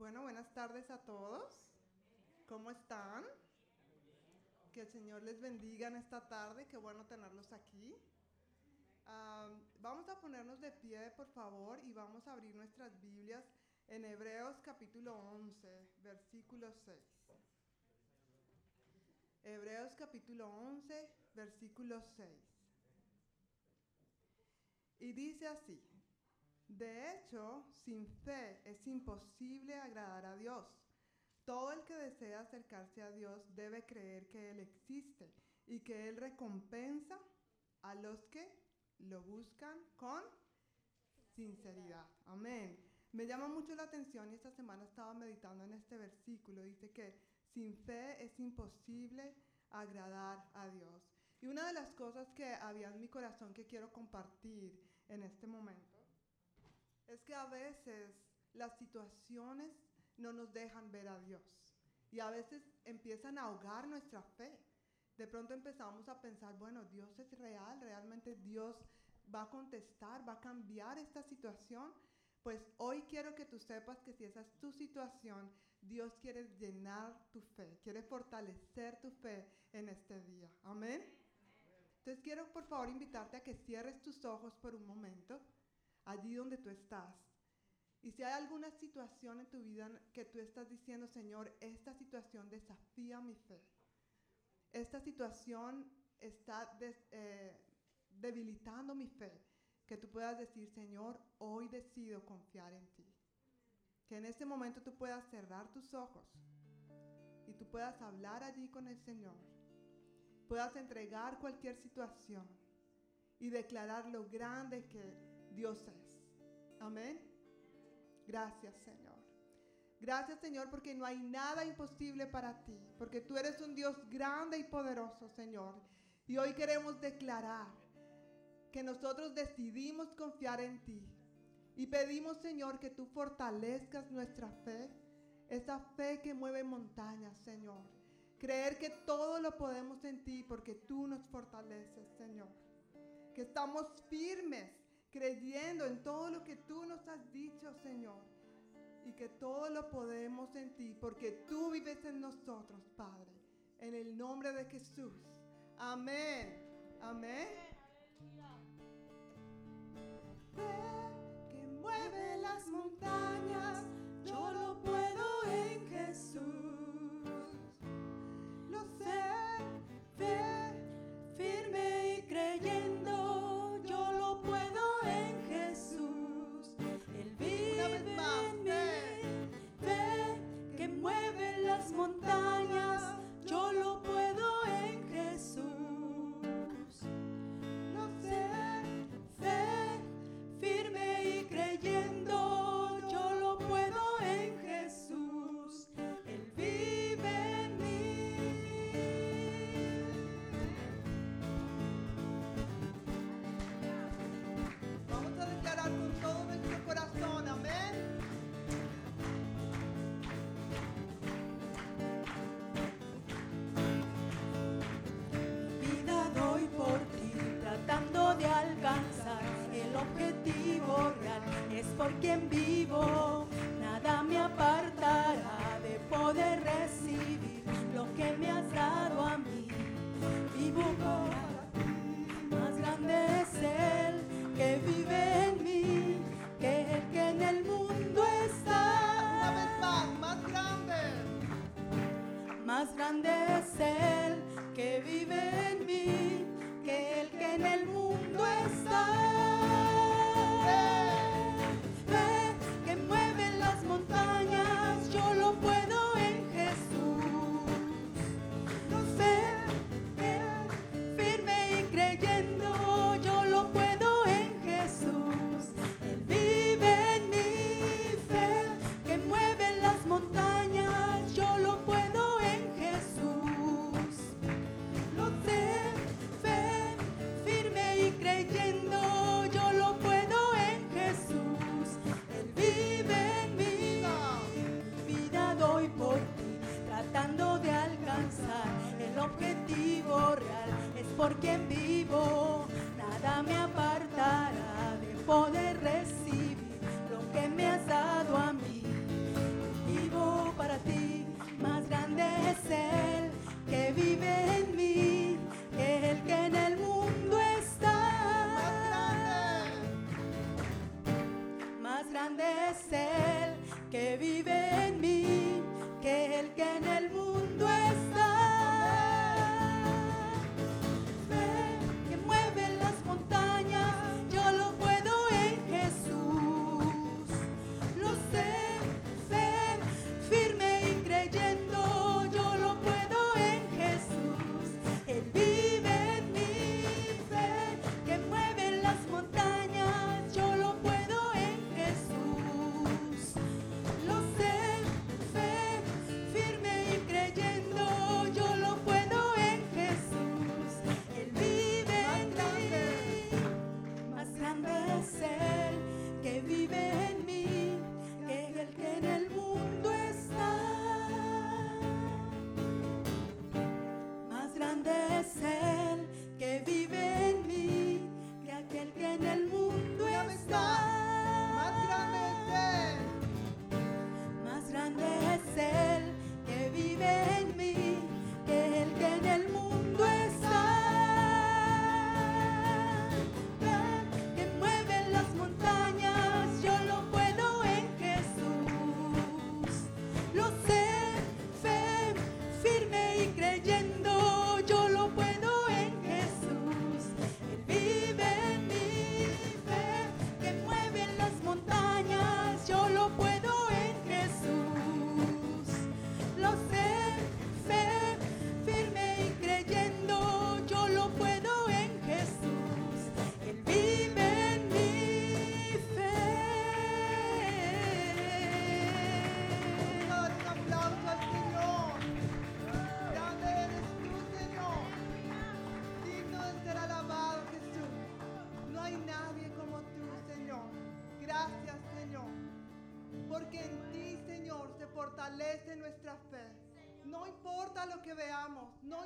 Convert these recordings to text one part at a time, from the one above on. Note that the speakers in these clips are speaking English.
Bueno, buenas tardes a todos. ¿Cómo están? Que el Señor les bendiga en esta tarde. Qué bueno tenerlos aquí. Am, vamos a ponernos de pie, por favor, y vamos a abrir nuestras Biblias en Hebreos capítulo 11, versículo 6. Hebreos capítulo 11, versículo 6. Y dice así, de hecho, sin fe es imposible agradar a Dios. Todo el que desea acercarse a Dios debe creer que Él existe y que Él recompensa a los que lo buscan con sinceridad. Amén. Me llama mucho la atención y esta semana estaba meditando en este versículo. Dice que sin fe es imposible agradar a Dios. Y una de las cosas que había en mi corazón que quiero compartir en este momento es que a veces las situaciones no nos dejan ver a Dios y a veces empiezan a ahogar nuestra fe. De pronto empezamos a pensar, bueno, Dios es real, realmente Dios va a contestar, va a cambiar esta situación. Pues hoy quiero que tú sepas que si esa es tu situación, Dios quiere llenar tu fe, quiere fortalecer tu fe en este día. Amén. Entonces quiero por favor invitarte a que cierres tus ojos por un momento, allí donde tú estás. Y si hay alguna situación en tu vida que tú estás diciendo, Señor, esta situación desafía mi fe. Esta situación está des- eh, debilitando mi fe. Que tú puedas decir, Señor, hoy decido confiar en ti. Que en este momento tú puedas cerrar tus ojos y tú puedas hablar allí con el Señor. Puedas entregar cualquier situación y declarar lo grande que Dios es. Amén. Gracias, Señor. Gracias, Señor, porque no hay nada imposible para ti, porque tú eres un Dios grande y poderoso, Señor. Y hoy queremos declarar que nosotros decidimos confiar en ti. Y pedimos, Señor, que tú fortalezcas nuestra fe, esa fe que mueve montañas, Señor. Creer que todo lo podemos en ti porque tú nos fortaleces, Señor. Que estamos firmes creyendo en todo lo que tú nos has dicho, Señor. Y que todo lo podemos en ti porque tú vives en nosotros, Padre. En el nombre de Jesús. Amén. Amén. Que mueve las montañas, yo lo puedo en Jesús. Es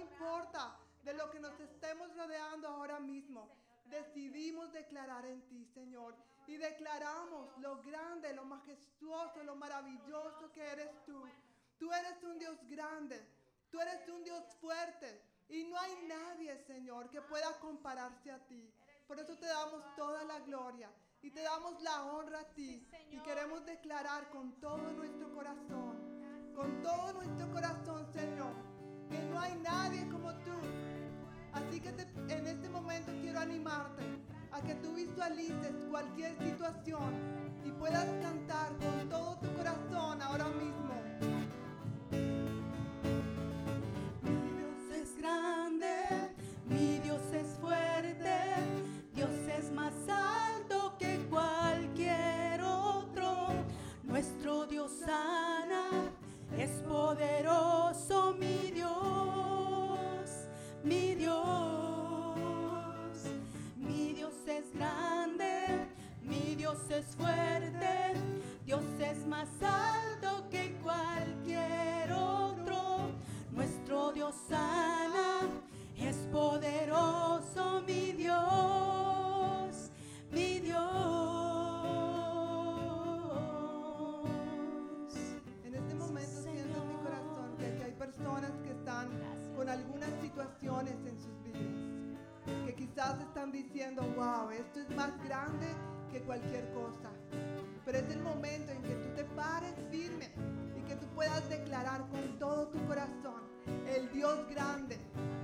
importa de lo que nos estemos rodeando ahora mismo. Decidimos declarar en ti, Señor. Y declaramos lo grande, lo majestuoso, lo maravilloso que eres tú. Tú eres un Dios grande. Tú eres un Dios fuerte. Y no hay nadie, Señor, que pueda compararse a ti. Por eso te damos toda la gloria y te damos la honra a ti. Y queremos declarar con todo nuestro corazón, con todo nuestro corazón, Señor, que no hay nadie como tú. Así que en este momento quiero animarte a que tú visualices cualquier situación y puedas cantar con todo tu corazón ahora mismo. Grande, mi Dios es fuerte, Dios es más alto que cualquier otro. Nuestro Dios sana, es poderoso, mi Dios, mi Dios. En este momento siento en mi corazón que aquí hay personas que están con algunas situaciones en sus quizás están diciendo, wow, esto es más grande que cualquier cosa. Pero es el momento en que tú te pares firme y que tú puedas declarar con todo tu corazón el Dios grande,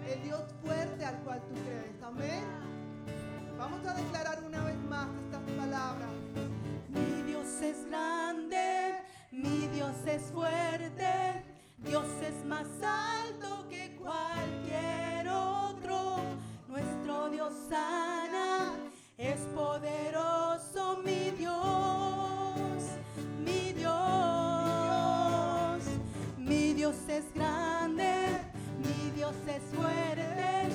el Dios fuerte al cual tú crees. Amén. Vamos a declarar una vez más estas palabras. Mi Dios es grande, mi Dios es fuerte, Dios es más alto que cualquier otro. Nuestro Dios sana, es poderoso, mi Dios, mi Dios. Mi Dios es grande, mi Dios es fuerte,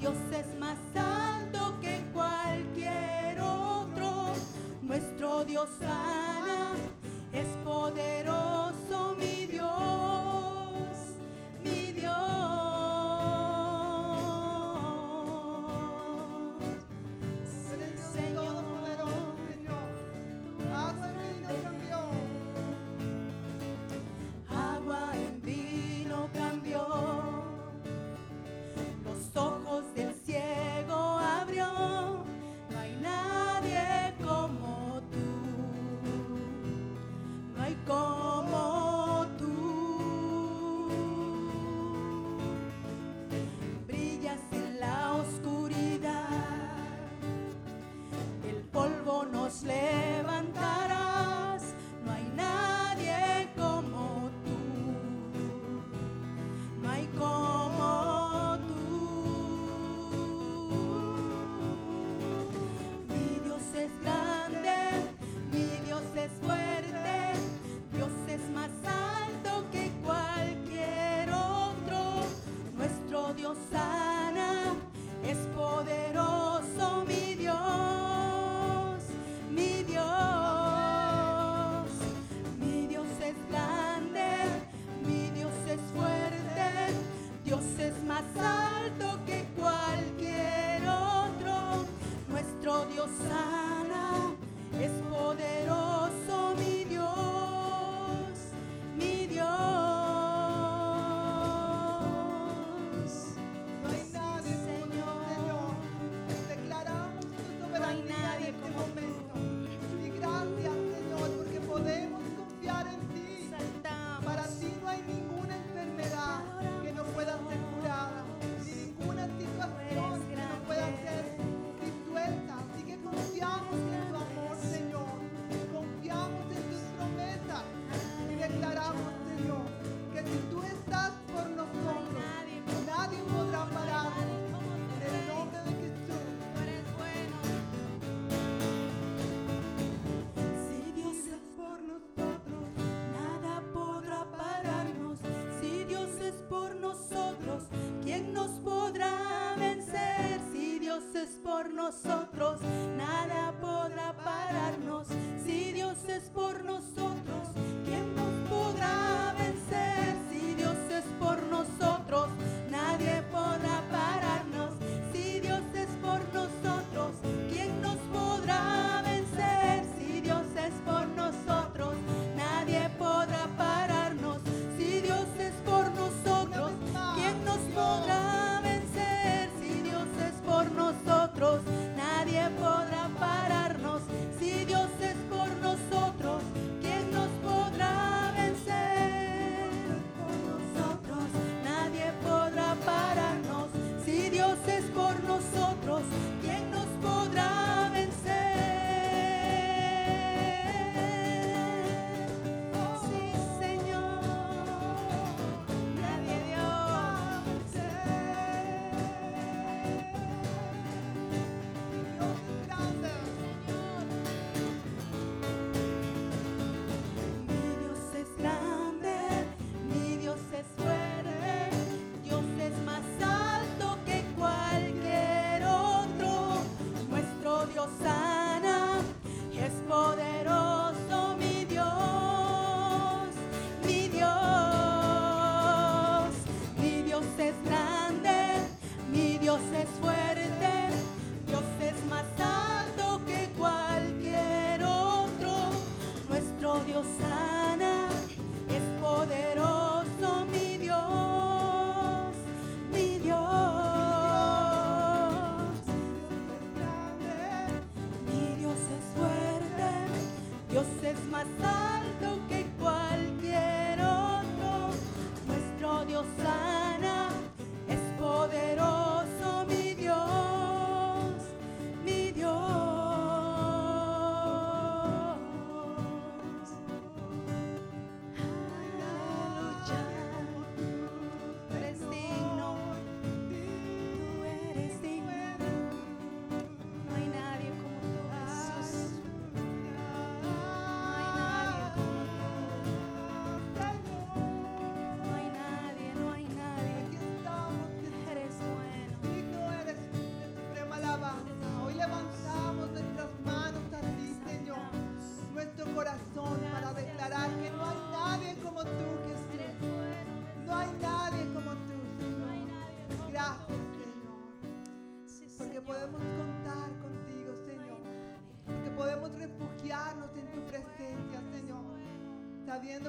Dios es más alto que cualquier otro. Nuestro Dios sana, es poderoso,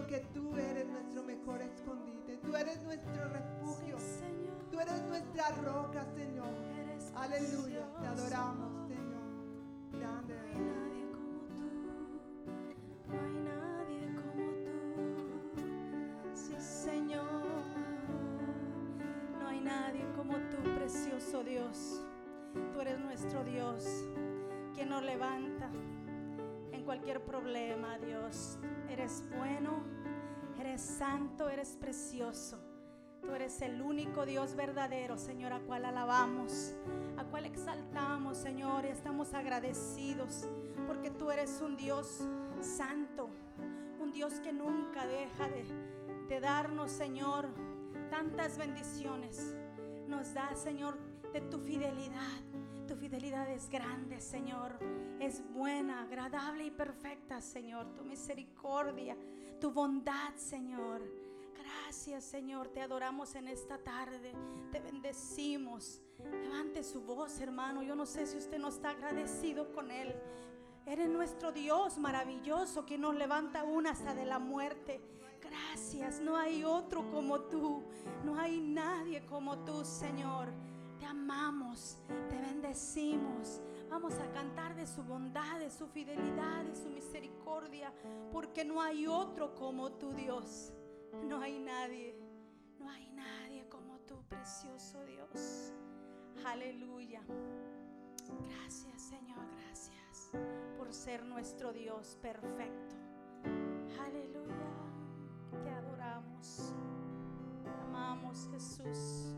que tú eres nuestro mejor escondite, tú eres nuestro refugio, tú eres nuestra roca, Señor. Aleluya, te adoramos, Señor. Grande eres. Dios. Tú eres nuestro Dios, quien nos levanta, cualquier problema, Dios. Eres bueno, eres santo, eres precioso. Tú eres el único Dios verdadero, Señor, a cual alabamos, a cual exaltamos, Señor, y estamos agradecidos porque tú eres un Dios santo, un Dios que nunca deja de, de darnos, Señor, tantas bendiciones. Nos da, Señor, de tu fidelidad tu fidelidad es grande, Señor. Es buena, agradable y perfecta, Señor. Tu misericordia, tu bondad, Señor. Gracias, Señor. Te adoramos en esta tarde. Te bendecimos. Levante su voz, hermano. Yo no sé si usted no está agradecido con Él. Eres nuestro Dios maravilloso que nos levanta aún hasta de la muerte. Gracias, no hay otro como tú, no hay nadie como tú, Señor. Amamos, te bendecimos. Vamos a cantar de su bondad, de su fidelidad, de su misericordia, porque no hay otro como tu Dios. No hay nadie, no hay nadie como tú, precioso Dios. Aleluya. Gracias, Señor, gracias por ser nuestro Dios perfecto. Aleluya. Te adoramos. Te amamos, Jesús.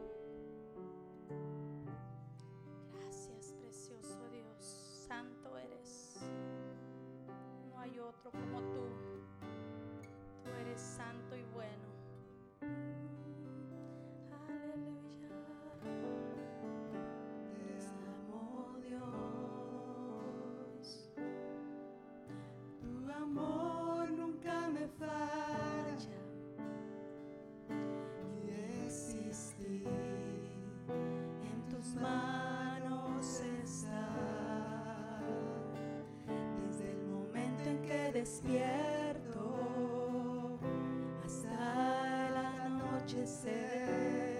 despierto. Hasta el anochecer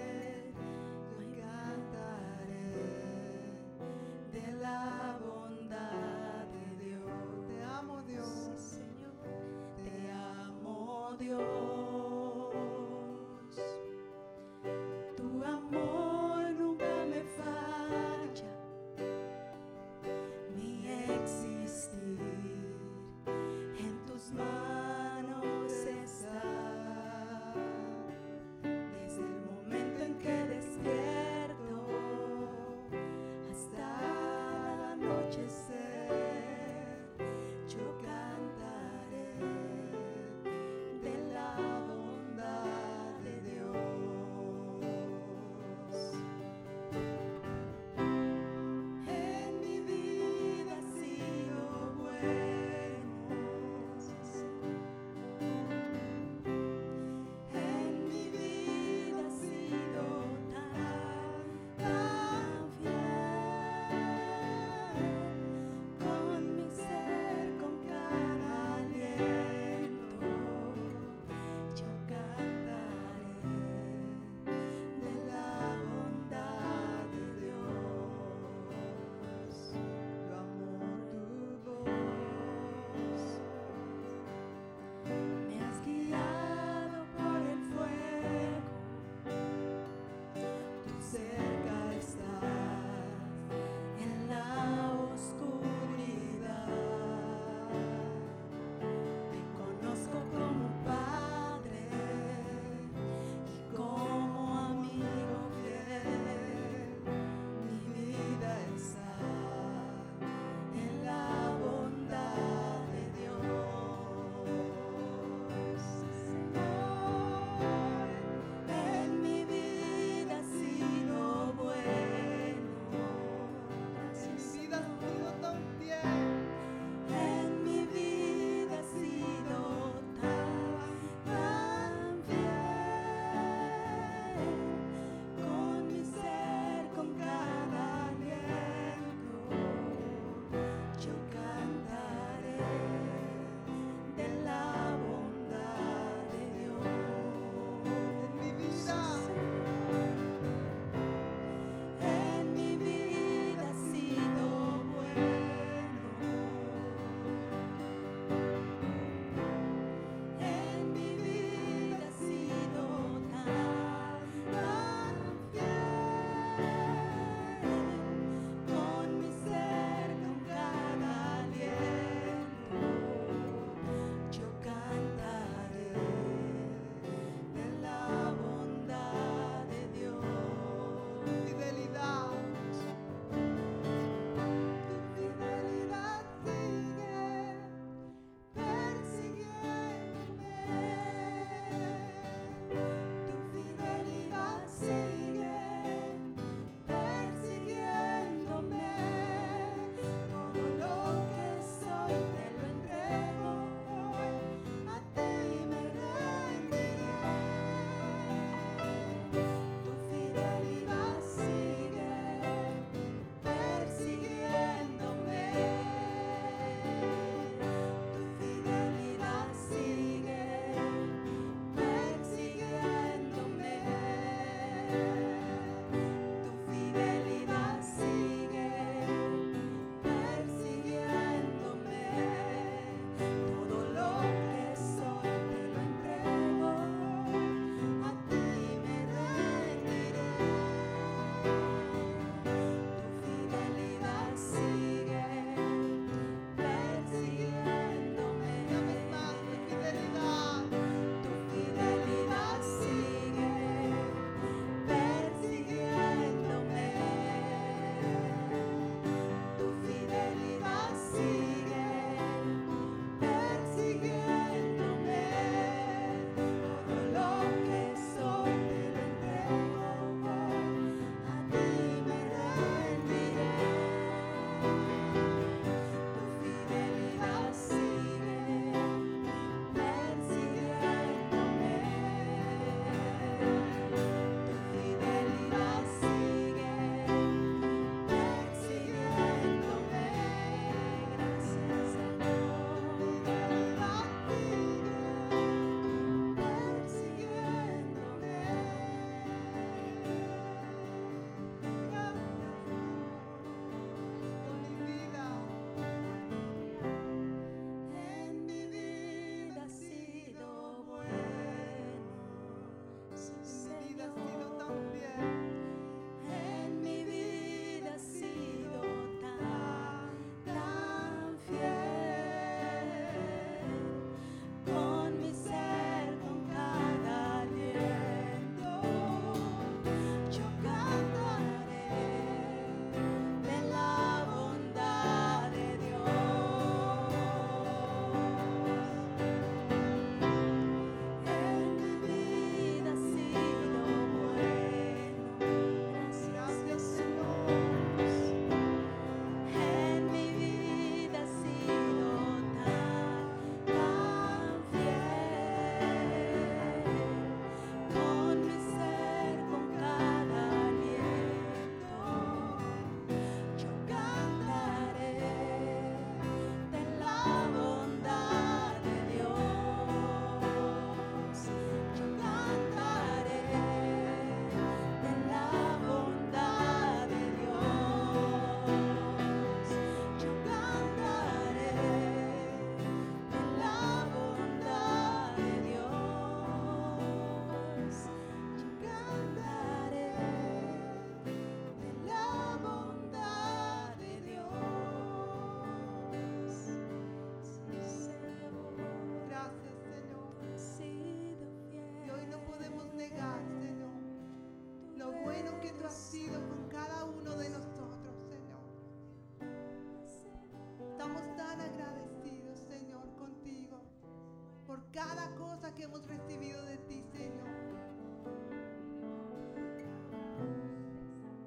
cada cosa que hemos recibido de ti, Señor.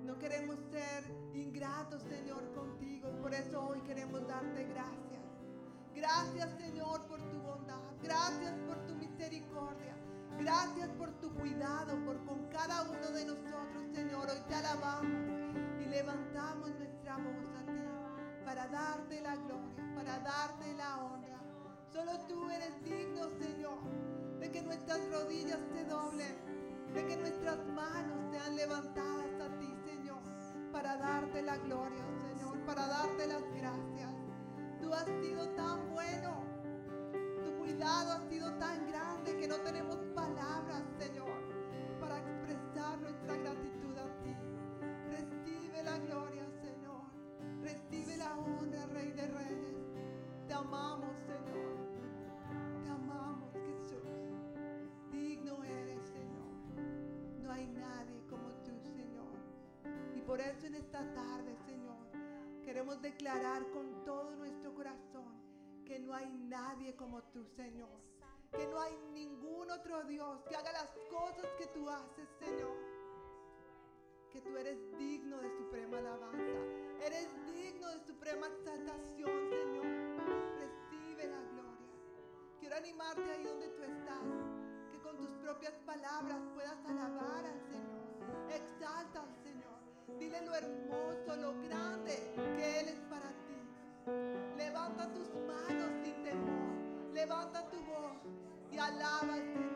No queremos ser ingratos, Señor, contigo. Por eso hoy queremos darte gracias. Gracias, Señor, por tu bondad. Gracias por tu misericordia. Gracias por tu cuidado, por con cada uno de nosotros, Señor. Hoy te alabamos y levantamos nuestra voz a ti para darte la gloria, para darte la honra. Solo tú eres digno, Señor, de que nuestras rodillas se doblen, de que nuestras manos sean levantadas a ti, Señor, para darte la gloria, Señor, para darte las gracias. Tú has sido tan bueno, tu cuidado ha sido tan grande que no tenemos palabras, Señor, para expresar nuestra gratitud a ti. Recibe la gloria, Señor. Recibe la honra, Rey de Reyes. Amamos, Señor. Te amamos, Jesús. Digno eres, Señor. No hay nadie como tú, Señor. Y por eso en esta tarde, Señor, queremos declarar con todo nuestro corazón que no hay nadie como tú, Señor. Que no hay ningún otro Dios que haga las cosas que tú haces, Señor. Que tú eres digno de suprema alabanza. Eres digno de suprema exaltación, Señor. Quiero animarte ahí donde tú estás. Que con tus propias palabras puedas alabar al Señor. Exalta al Señor. Dile lo hermoso, lo grande que Él es para ti. Levanta tus manos sin temor. Levanta tu voz y alaba al Señor.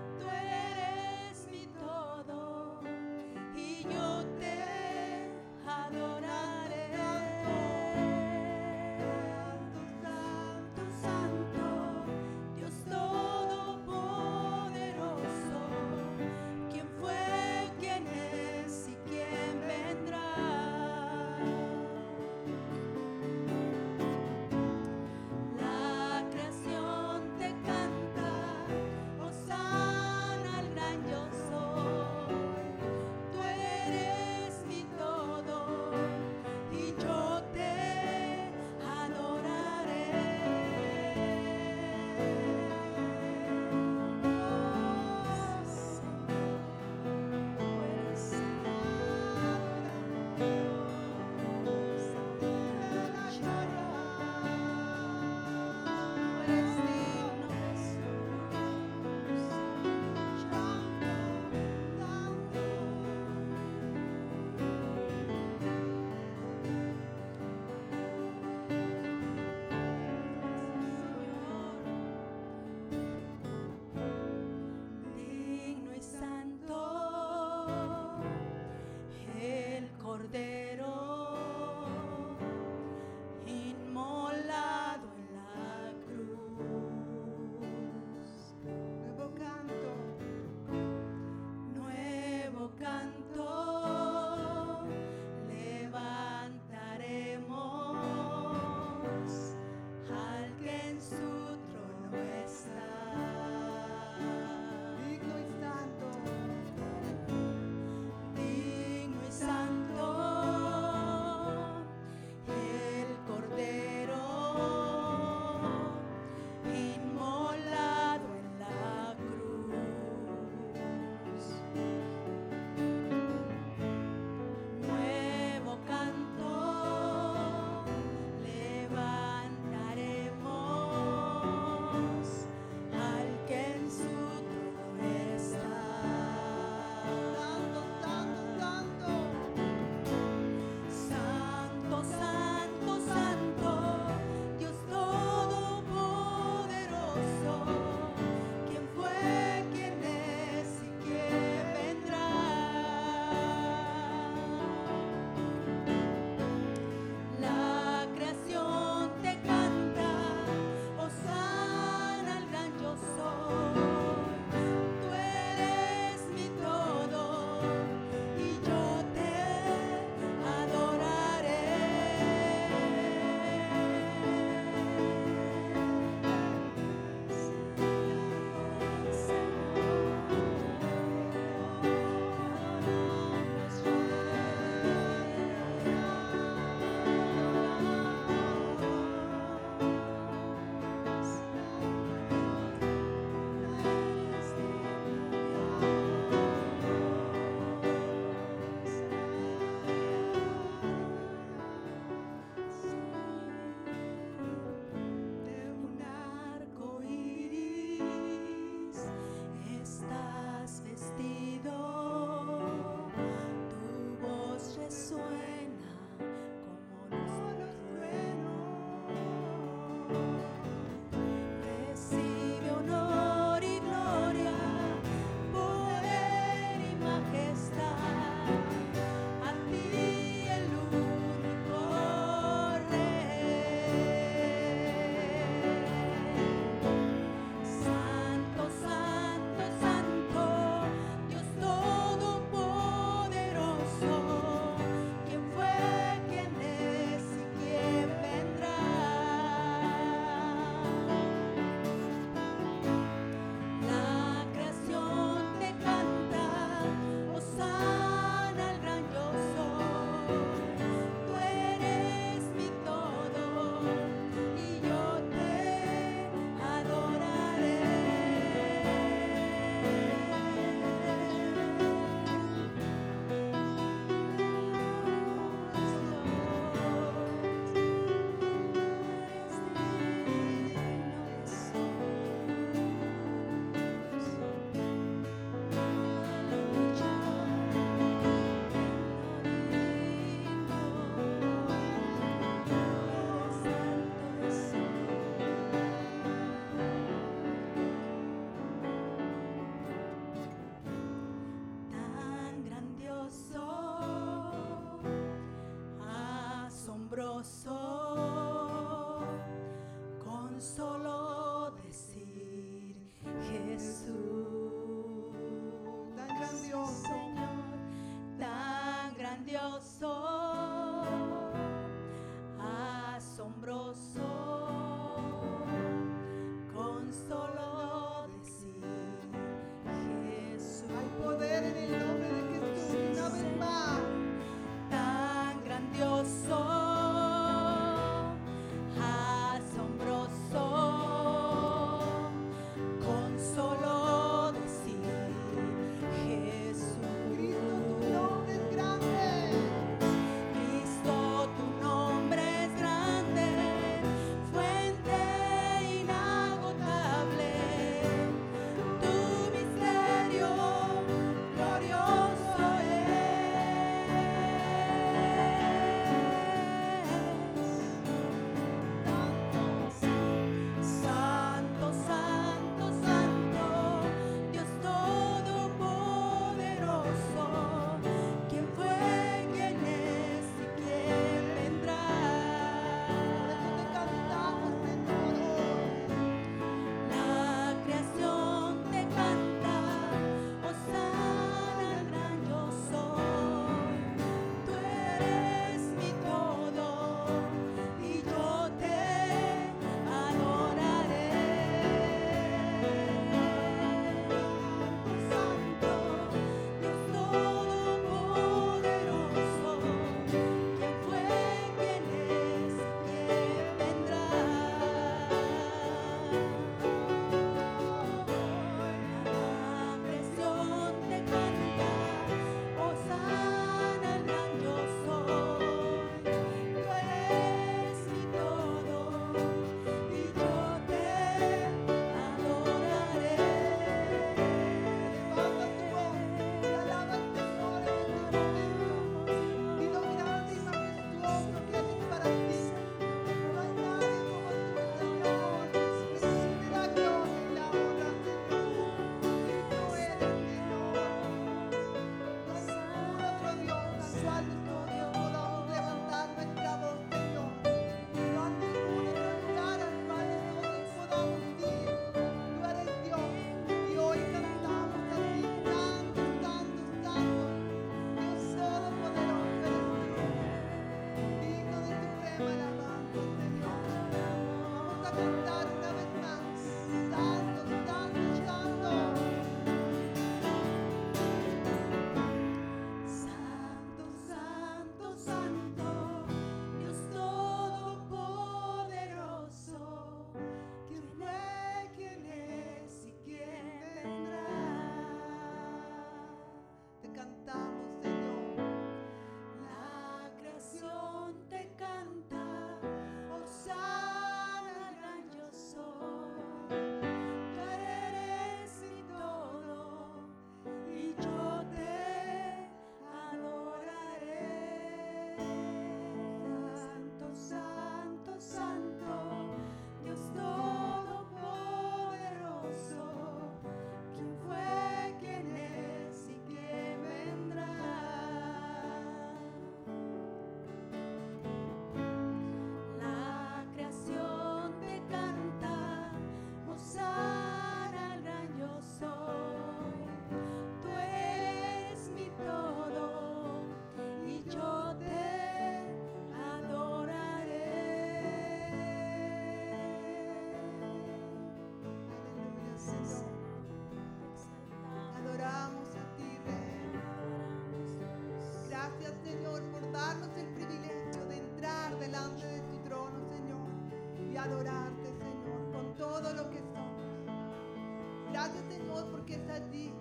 Porque es allí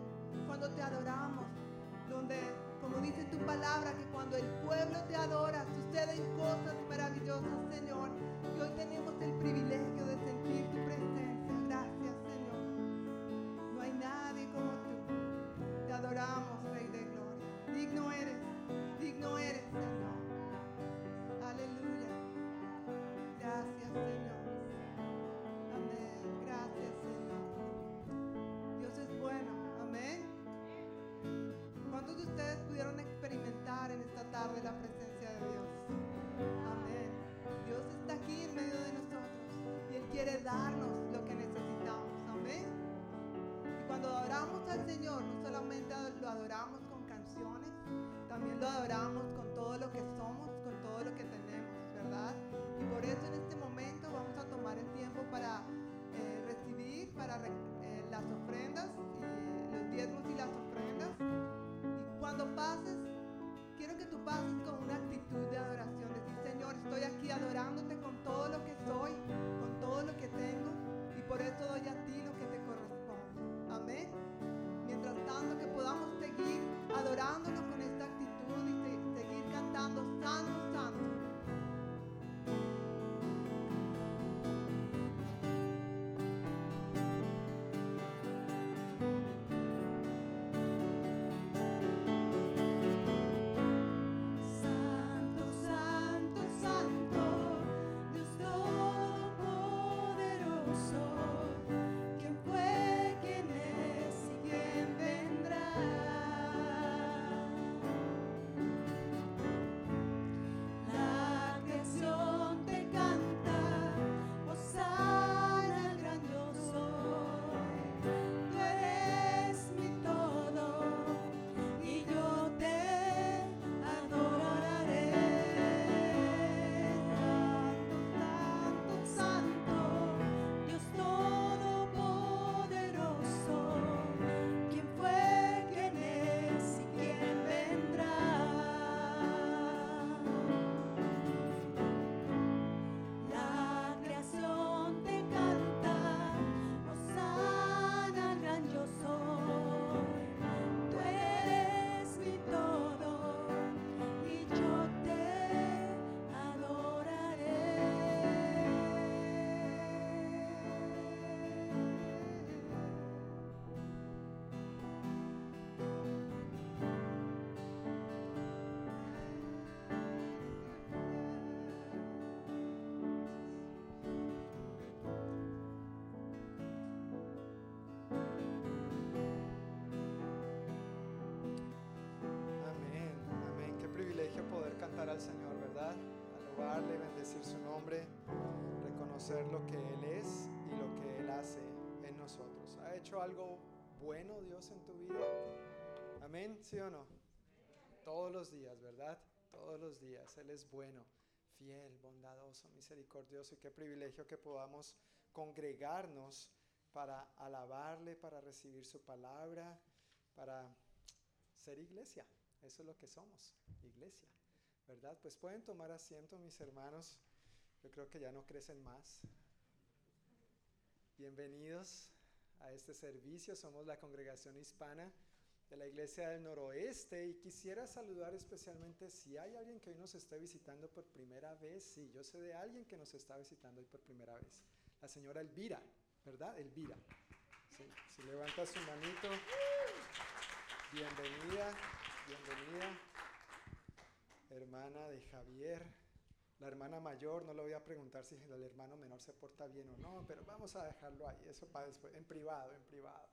cuando te adoramos, donde, como dice tu palabra, que cuando el pueblo te adora, suceden cosas maravillosas, Señor. Y hoy tenemos el privilegio adoramos con canciones, al Señor, ¿verdad? Alabarle, bendecir su nombre, reconocer lo que Él es y lo que Él hace en nosotros. ¿Ha hecho algo bueno Dios en tu vida? Amén, ¿sí o no? Todos los días, ¿verdad? Todos los días. Él es bueno, fiel, bondadoso, misericordioso y qué privilegio que podamos congregarnos para alabarle, para recibir su palabra, para ser iglesia. Eso es lo que somos, iglesia, ¿verdad? Pues pueden tomar asiento, mis hermanos. Yo creo que ya no crecen más. Bienvenidos a este servicio. Somos la congregación hispana de la iglesia del noroeste y quisiera saludar especialmente si hay alguien que hoy nos esté visitando por primera vez. Sí, yo sé de alguien que nos está visitando hoy por primera vez. La señora Elvira, ¿verdad? Elvira. Si levanta su manito. Bienvenida, bienvenida, hermana de Javier. La hermana mayor, no le voy a preguntar si el hermano menor se porta bien o no, pero vamos a dejarlo ahí, eso para después, en privado, en privado.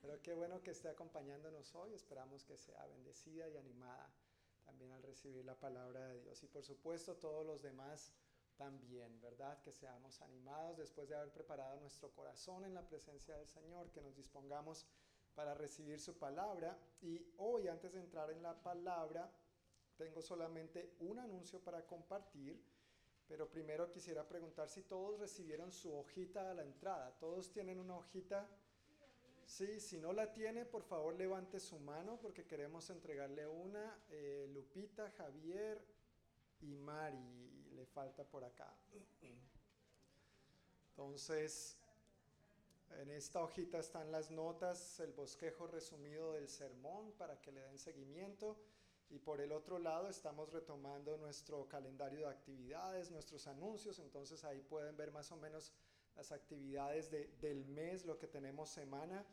Pero qué bueno que esté acompañándonos hoy, esperamos que sea bendecida y animada también al recibir la palabra de Dios. Y por supuesto todos los demás también, ¿verdad? Que seamos animados después de haber preparado nuestro corazón en la presencia del Señor, que nos dispongamos para recibir su palabra. Y hoy, antes de entrar en la palabra, tengo solamente un anuncio para compartir, pero primero quisiera preguntar si todos recibieron su hojita a la entrada. ¿Todos tienen una hojita? Sí, si no la tiene, por favor levante su mano porque queremos entregarle una. Eh, Lupita, Javier, y Mari, le falta por acá. Entonces, en esta hojita están las notas, el bosquejo resumido del sermón para que le den seguimiento. Y por el otro lado estamos retomando nuestro calendario de actividades, nuestros anuncios, entonces ahí pueden ver más o menos las actividades del mes, lo que tenemos semana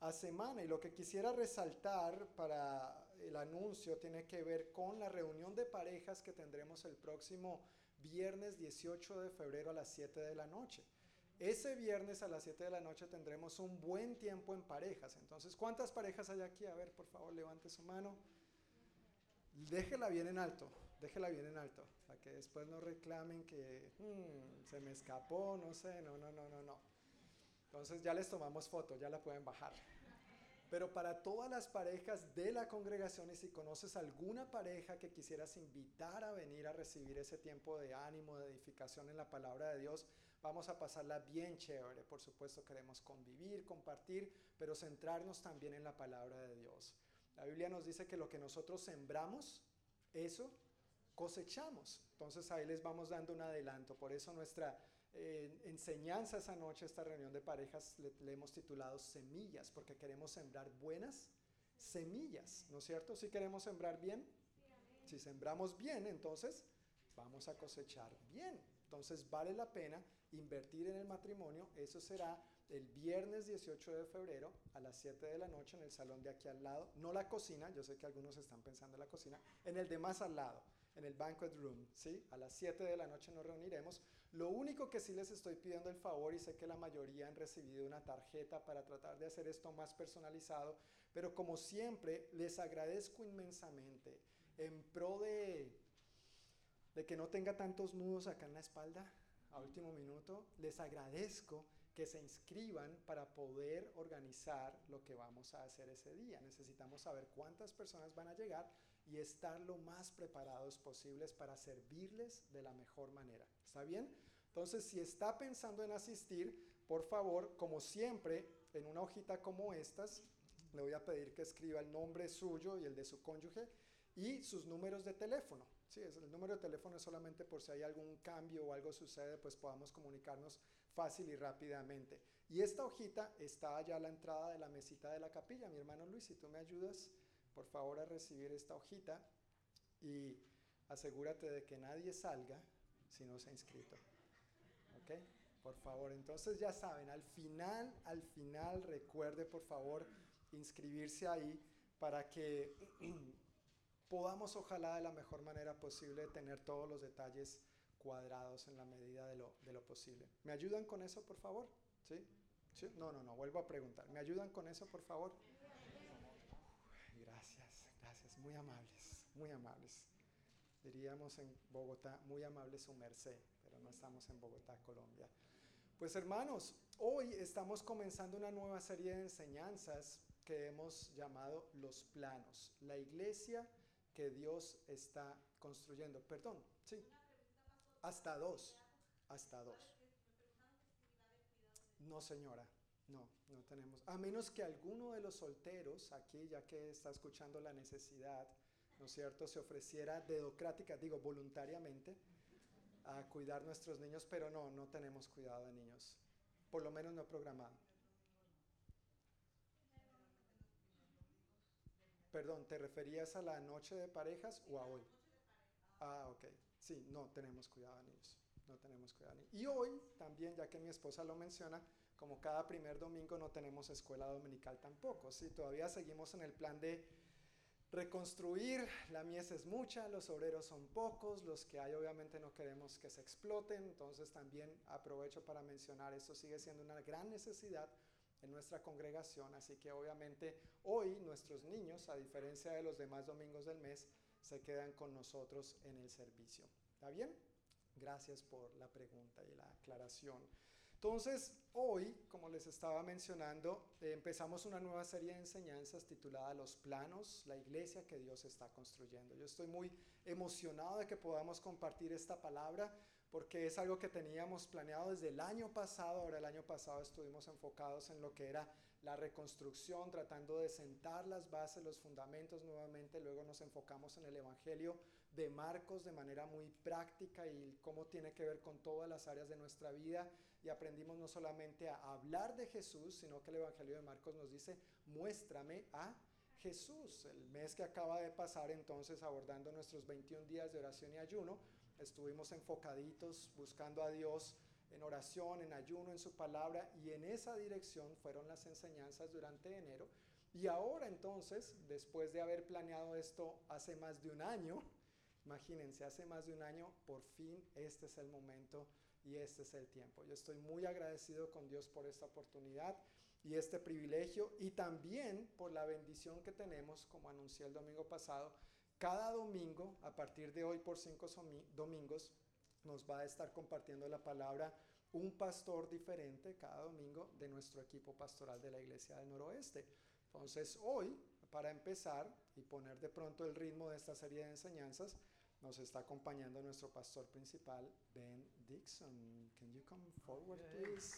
a semana. Y lo que quisiera resaltar para el anuncio tiene que ver con la reunión de parejas que tendremos el próximo viernes 18 de febrero a las 7 de la noche. Ese viernes a las 7 de la noche tendremos un buen tiempo en parejas. Entonces, ¿cuántas parejas hay aquí? A ver, por favor, levante su mano. Déjela bien en alto, déjela bien en alto, para que después no reclamen que hmm, se me escapó, no sé, no, no, no, no, no. Entonces ya les tomamos foto, ya la pueden bajar. Pero para todas las parejas de la congregación y si conoces alguna pareja que quisieras invitar a venir a recibir ese tiempo de ánimo, de edificación en la palabra de Dios, vamos a pasarla bien chévere. Por supuesto queremos convivir, compartir, pero centrarnos también en la palabra de Dios. La Biblia nos dice que lo que nosotros sembramos, eso cosechamos. Entonces ahí les vamos dando un adelanto. Por eso nuestra enseñanza esa noche, esta reunión de parejas, le, hemos titulado Semillas, porque queremos sembrar buenas semillas, ¿no es cierto? Si queremos sembrar bien, si sembramos bien, entonces vamos a cosechar bien. Entonces vale la pena invertir en el matrimonio. Eso será el viernes 18 de febrero a las 7 de la noche en el salón de aquí al lado. No la cocina, yo sé que algunos están pensando en la cocina, en el de más al lado, en el banquet room, ¿sí? A las 7 de la noche nos reuniremos lo único que sí les estoy pidiendo el favor, y sé que la mayoría han recibido una tarjeta para tratar de hacer esto más personalizado, pero como siempre, les agradezco inmensamente en pro de, de que no tenga tantos nudos acá en la espalda a último minuto, les agradezco que se inscriban para poder organizar lo que vamos a hacer ese día. Necesitamos saber cuántas personas van a llegar y estar lo más preparados posibles para servirles de la mejor manera. ¿Está bien? Entonces, si está pensando en asistir, por favor, como siempre, en una hojita como estas, le voy a pedir que escriba el nombre suyo y el de su cónyuge y sus números de teléfono. Sí, el número de teléfono es solamente por si hay algún cambio o algo sucede, pues podamos comunicarnos fácil y rápidamente. Y esta hojita está allá a la entrada de la mesita de la capilla. Mi hermano Luis, si tú me ayudas, por favor, a recibir esta hojita y asegúrate de que nadie salga si no se ha inscrito. ¿Ok? Por favor, entonces ya saben, al final, al final recuerde por favor inscribirse ahí para que podamos ojalá de la mejor manera posible tener todos los detalles cuadrados en la medida de lo, de lo posible. ¿Me ayudan con eso, por favor? ¿Sí? ¿Sí? No, no, no, vuelvo a preguntar. ¿Me ayudan con eso, por favor? muy amables, muy amables. Diríamos en Bogotá, muy amable su merced, pero no estamos en Bogotá, Colombia. Pues hermanos, hoy estamos comenzando una nueva serie de enseñanzas que hemos llamado los planos, la iglesia que Dios está construyendo. Perdón, sí. Hasta dos, hasta dos. No, señora. No, no tenemos. A menos que alguno de los solteros aquí, ya que está escuchando la necesidad, ¿no es cierto?, se ofreciera dedocrática, digo, voluntariamente, a cuidar nuestros niños, pero no, no tenemos cuidado de niños. Por lo menos no programado. Perdón, ¿te referías a la noche de parejas o a hoy? Ah, ok. Sí, no tenemos cuidado de niños. No tenemos cuidado de niños. Y hoy también, ya que mi esposa lo menciona, como cada primer domingo no tenemos escuela dominical tampoco, ¿sí? Todavía seguimos en el plan de reconstruir, la mies es mucha, los obreros son pocos, los que hay obviamente no queremos que se exploten, entonces también aprovecho para mencionar, esto sigue siendo una gran necesidad en nuestra congregación, así que obviamente hoy nuestros niños, a diferencia de los demás domingos del mes, se quedan con nosotros en el servicio. ¿Está bien? Gracias por la pregunta y la aclaración. Entonces, hoy, como les estaba mencionando, eh, empezamos una nueva serie de enseñanzas titulada Los planos, la iglesia que Dios está construyendo. Yo estoy muy emocionado de que podamos compartir esta palabra porque es algo que teníamos planeado desde el año pasado. Ahora el año pasado estuvimos enfocados en lo que era la reconstrucción, tratando de sentar las bases, los fundamentos nuevamente. Luego nos enfocamos en el Evangelio de Marcos de manera muy práctica y cómo tiene que ver con todas las áreas de nuestra vida. Y aprendimos no solamente a hablar de Jesús, sino que el Evangelio de Marcos nos dice, muéstrame a Jesús. El mes que acaba de pasar entonces abordando nuestros 21 días de oración y ayuno, estuvimos enfocaditos buscando a Dios en oración, en ayuno, en su palabra, y en esa dirección fueron las enseñanzas durante enero. Y ahora entonces, después de haber planeado esto hace más de un año, imagínense, hace más de un año, por fin este es el momento y este es el tiempo. Yo estoy muy agradecido con Dios por esta oportunidad y este privilegio y también por la bendición que tenemos, como anuncié el domingo pasado, cada domingo, a partir de hoy por cinco domingos, nos va a estar compartiendo la palabra un pastor diferente cada domingo de nuestro equipo pastoral de la Iglesia del Noroeste. Entonces, hoy, para empezar y poner de pronto el ritmo de esta serie de enseñanzas, nos está acompañando nuestro pastor principal, Ben Dixon. Can you come forward, please?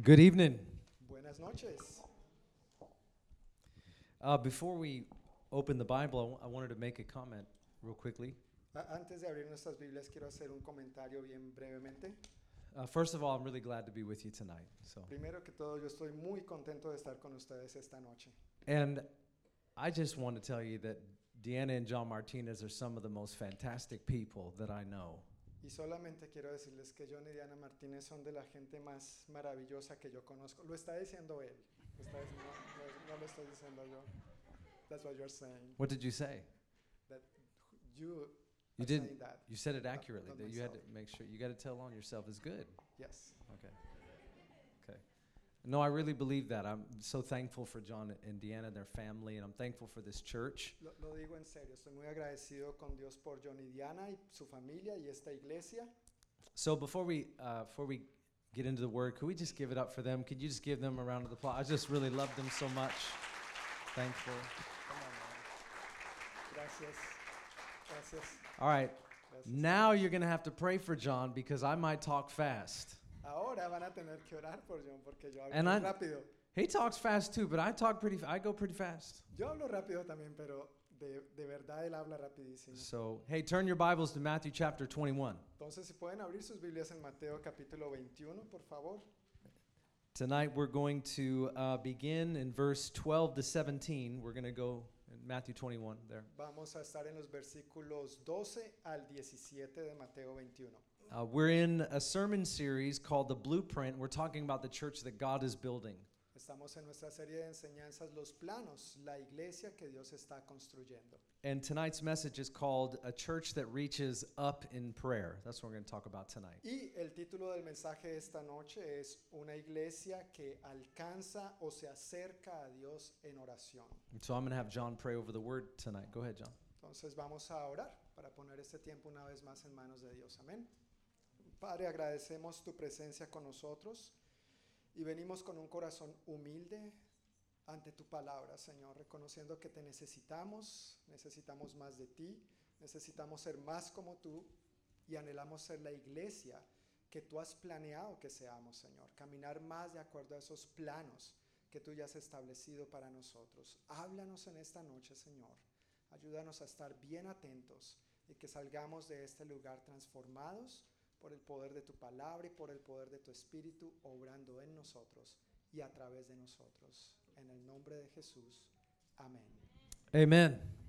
Good evening. Buenas noches. Uh, before we open the Bible, I wanted to make a comment real quickly. A- Antes de abrir nuestras Biblias, quiero hacer un comentario bien brevemente. Uh, first of all, I'm really glad to be with you tonight. So, Primero que todo, yo estoy muy contento de estar con ustedes esta noche. and I just want to tell you that Deanna and John Martinez are some of the most fantastic people that I know. Y solamente quiero decirles que John y Diana Martínez son de la gente más maravillosa que yo conozco. Lo está diciendo él. Lo está diciendo- no, no lo estoy diciendo yo. That's what you're saying. What did you say? That you, You that. You said it accurately. That you had to make sure you got to tell on yourself is good. Yes. Okay. No, I really believe that. I'm so thankful for John and Deanna and their family, and I'm thankful for this church. Lo, lo digo en serio. Estoy muy agradecido con Dios por John y Diana y su familia y esta iglesia. So before we uh, before we get into the word, could we just give it up for them? Could you just give them a round of applause? I just really love them so much. Thankful. Come on, man. Gracias. Gracias. All right, Gracias. now you're gonna have to pray for John because I might talk fast. Ahora van a tener que orar por John porque yo hablo And I- rápido. He talks fast too, but I talk pretty. I go pretty fast. Yo hablo rápido también, pero de, de verdad él habla rapidísimo. So hey, turn your Bibles to Matthew chapter 21. Entonces, si pueden abrir sus Biblias en Mateo capítulo 21, por favor. Tonight we're going to uh, begin in verse 12 to 17. We're gonna go in Matthew 21 there. Vamos a estar en los versículos 12 al 17 de Mateo 21. Uh, we're in a sermon series called The Blueprint. We're talking about the church that God is building. Estamos en nuestra serie de enseñanzas Los Planos, la iglesia que Dios está construyendo. And tonight's message is called A Church That Reaches Up in Prayer. That's what we're going to talk about tonight. Y el título del mensaje esta noche es Una iglesia que alcanza o se acerca a Dios en oración. And so I'm going to have John pray over the word tonight. Go ahead, John. Entonces vamos a orar para poner este tiempo una vez más en manos de Dios. Amén. Padre, agradecemos tu presencia con nosotros y venimos con un corazón humilde ante tu palabra, Señor, reconociendo que te necesitamos, necesitamos más de ti, necesitamos ser más como tú y anhelamos ser la iglesia que tú has planeado que seamos, Señor, caminar más de acuerdo a esos planos que tú ya has establecido para nosotros. Háblanos en esta noche, Señor. Ayúdanos a estar bien atentos y que salgamos de este lugar transformados por el poder de tu palabra y por el poder de tu espíritu obrando en nosotros y a través de nosotros. En el nombre de Jesús. Amén. Amén.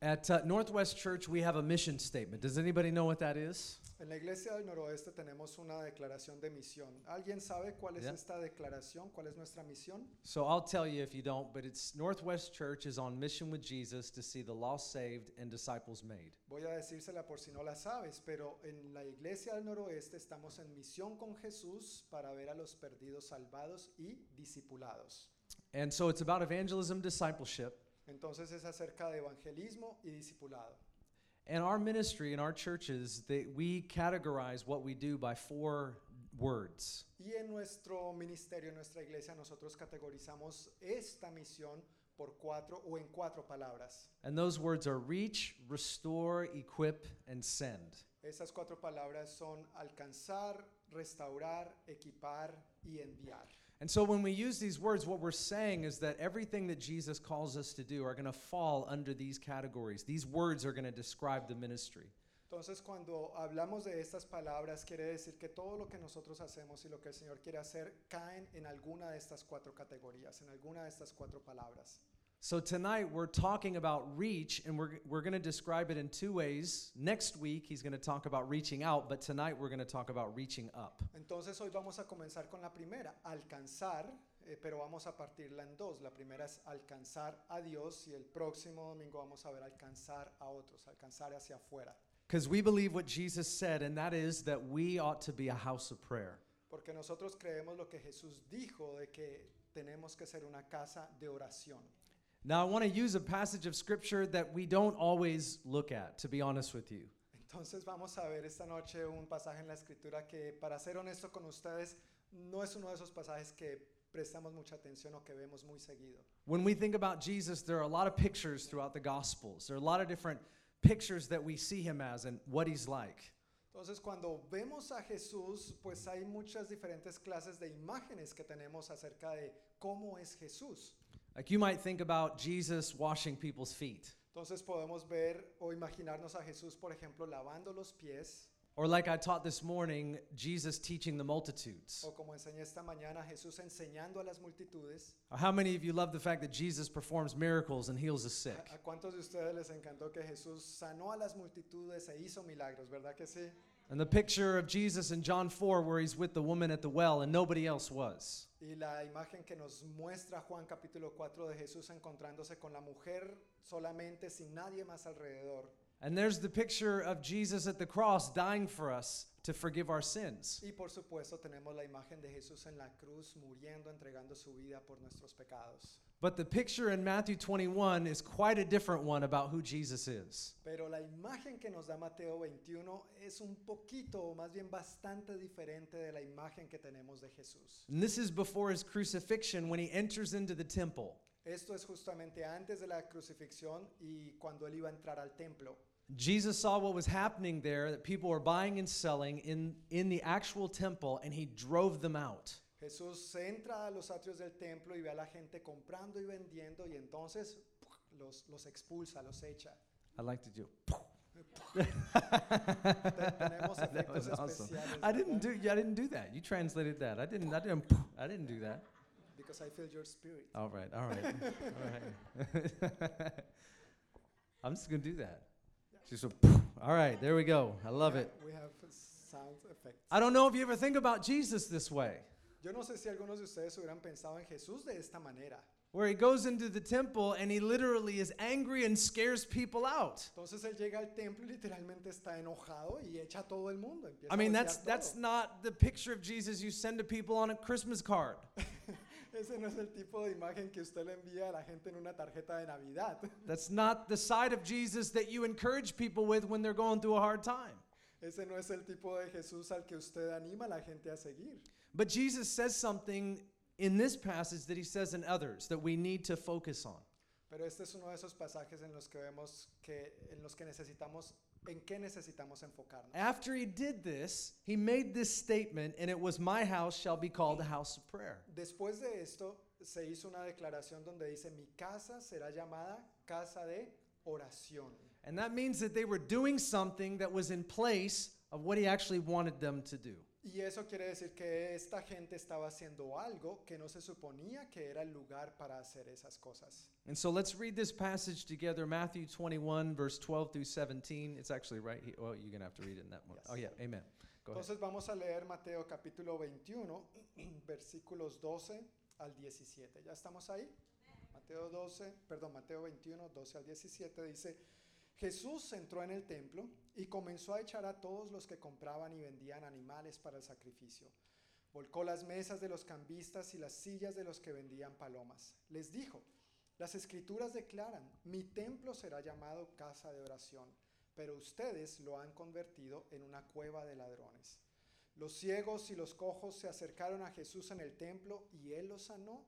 At uh, Northwest Church, we have a mission statement. Does anybody know what that is? En la iglesia del noroeste tenemos una declaración de misión. ¿Alguien sabe cuál es Yeah. esta declaración? ¿Cuál es nuestra misión? So I'll tell you if you don't, but it's Northwest Church is on mission with Jesus to see the lost saved and disciples made. Voy a decírsela por si no la sabes, pero en la iglesia del noroeste estamos en misión con Jesús para ver a los perdidos salvados y discipulados. And so it's about evangelism, discipleship. Entonces es acerca de evangelismo y discipulado. And our ministry in our churches, they, we categorize what we do by four words. Y en nuestro ministerio, en nuestra iglesia, nosotros categorizamos esta misión por cuatro o en cuatro palabras. And those words are reach, restore, equip, and send. Esas cuatro palabras son alcanzar, restaurar, equipar y enviar. And so when we use these words, what we're saying is that everything that Jesus calls us to do are going to fall under these categories. These words are going to describe the ministry. Entonces, cuando hablamos de estas palabras, quiere decir que todo lo que nosotros hacemos y lo que el Señor quiere hacer caen en alguna de estas cuatro categorías, en alguna de estas cuatro palabras. So tonight we're talking about reach, and we're, we're going to describe it in two ways. Next week, he's going to talk about reaching out, but tonight we're going to talk about reaching up. Entonces, hoy vamos a comenzar con la primera, alcanzar, eh, pero vamos a partirla en dos. La primera es alcanzar a Dios y el próximo domingo vamos a ver alcanzar a otros, alcanzar hacia afuera. Because we believe what Jesus said, and that is that we ought to be a house of prayer. Porque nosotros creemos lo que Jesús dijo de que tenemos que ser una casa de oración. Now, I want to use a passage of scripture that we don't always look at, to be honest with you. Entonces vamos a ver esta noche un pasaje en la escritura que, para ser honesto con ustedes, no es uno de esos pasajes que prestamos mucha atención o que vemos muy seguido. When we think about Jesus, there are a lot of pictures throughout the Gospels. There are a lot of different pictures that we see him as and what he's like. Entonces cuando vemos a Jesús, pues hay muchas diferentes clases de imágenes que tenemos acerca de cómo es Jesús. Like you might think about Jesus washing people's feet, Entonces podemos ver o imaginarnos a Jesús, por ejemplo, lavando los pies, or like I taught this morning, Jesus teaching the multitudes. o como enseñé esta mañana, Jesús enseñando a las multitudes. Or how many of you love the fact that Jesus performs miracles and heals the sick? ¿A, a cuántos de ustedes les encantó que Jesús sanó a las multitudes e hizo milagros, verdad que sí? And the picture of Jesus in John 4 where he's with the woman at the well and nobody else was. Y la imagen que nos muestra Juan capítulo 4 de Jesús encontrándose con la mujer solamente sin nadie más alrededor. And there's the picture of Jesus at the cross dying for us to forgive our sins. Y por supuesto tenemos la imagen de Jesús en la cruz muriendo, entregando su vida por nuestros pecados. But the picture in Matthew 21 is quite a different one about who Jesus is. Pero la imagen que nos da Mateo 21 es un poquito, o más bien bastante diferente de la imagen que tenemos de Jesús. And this is before his crucifixion when he enters into the temple. Esto es justamente antes de la crucifixión y cuando él iba a entrar al templo. Jesus saw what was happening there, that people were buying and selling in, in the actual temple, and he drove them out. Jesús entra a los atrios del templo y ve a la gente comprando y vendiendo y entonces los, los expulsa, los echa. I like to do. That was awesome. I didn't do. I didn't do that. You translated that. I didn't. I didn't. I didn't do that. Because I feel your spirit. All right. All right. all right. I'm just gonna do that. Just a, all right. There we go. I love Yeah, it. We have sound effects. I don't know if you ever think about Jesus this way, Yo no sé si algunos de ustedes hubieran pensado en Jesús de esta manera. where he goes into the temple and he literally is angry and scares people out. Entonces él llega al templo y literalmente está enojado y echa a todo el mundo. empieza I a mean, golpear that's that's todo. not the picture of Jesus you send to people on a Christmas card. Ese no es el tipo de imagen que usted le envía a la gente en una tarjeta de Navidad. That's not the side of Jesus that you encourage people with when they're going through a hard time. Ese no es el tipo de Jesús al que usted anima a la gente a seguir. But Jesus says something in this passage that he says in others that we need to focus on. Pero este es uno de esos pasajes en los que vemos que en los que necesitamos en qué necesitamos enfocarnos. After he did this, he made this statement, and it was, My house shall be called a house of prayer. Después de esto se hizo una declaración donde dice mi casa será llamada casa de oración. And that means that they were doing something that was in place of what he actually wanted them to do. Y eso quiere decir que esta gente estaba haciendo algo que no se suponía que era el lugar para hacer esas cosas. And so let's read this passage together Matthew 21, verse 12 through 17. It's actually right here. Oh, you're going to have to read it in that one. Yes. Oh, yeah, amen. Go ahead. Entonces vamos a leer Mateo capítulo 21, versículos 12 al 17. ¿Ya estamos ahí? Mateo 12, perdón, Mateo 21, 12 al 17 dice, Jesús entró en el templo y comenzó a echar a todos los que compraban y vendían animales para el sacrificio. Volcó las mesas de los cambistas y las sillas de los que vendían palomas. Les dijo, las escrituras declaran, mi templo será llamado casa de oración, pero ustedes lo han convertido en una cueva de ladrones. Los ciegos y los cojos se acercaron a Jesús en el templo y él los sanó.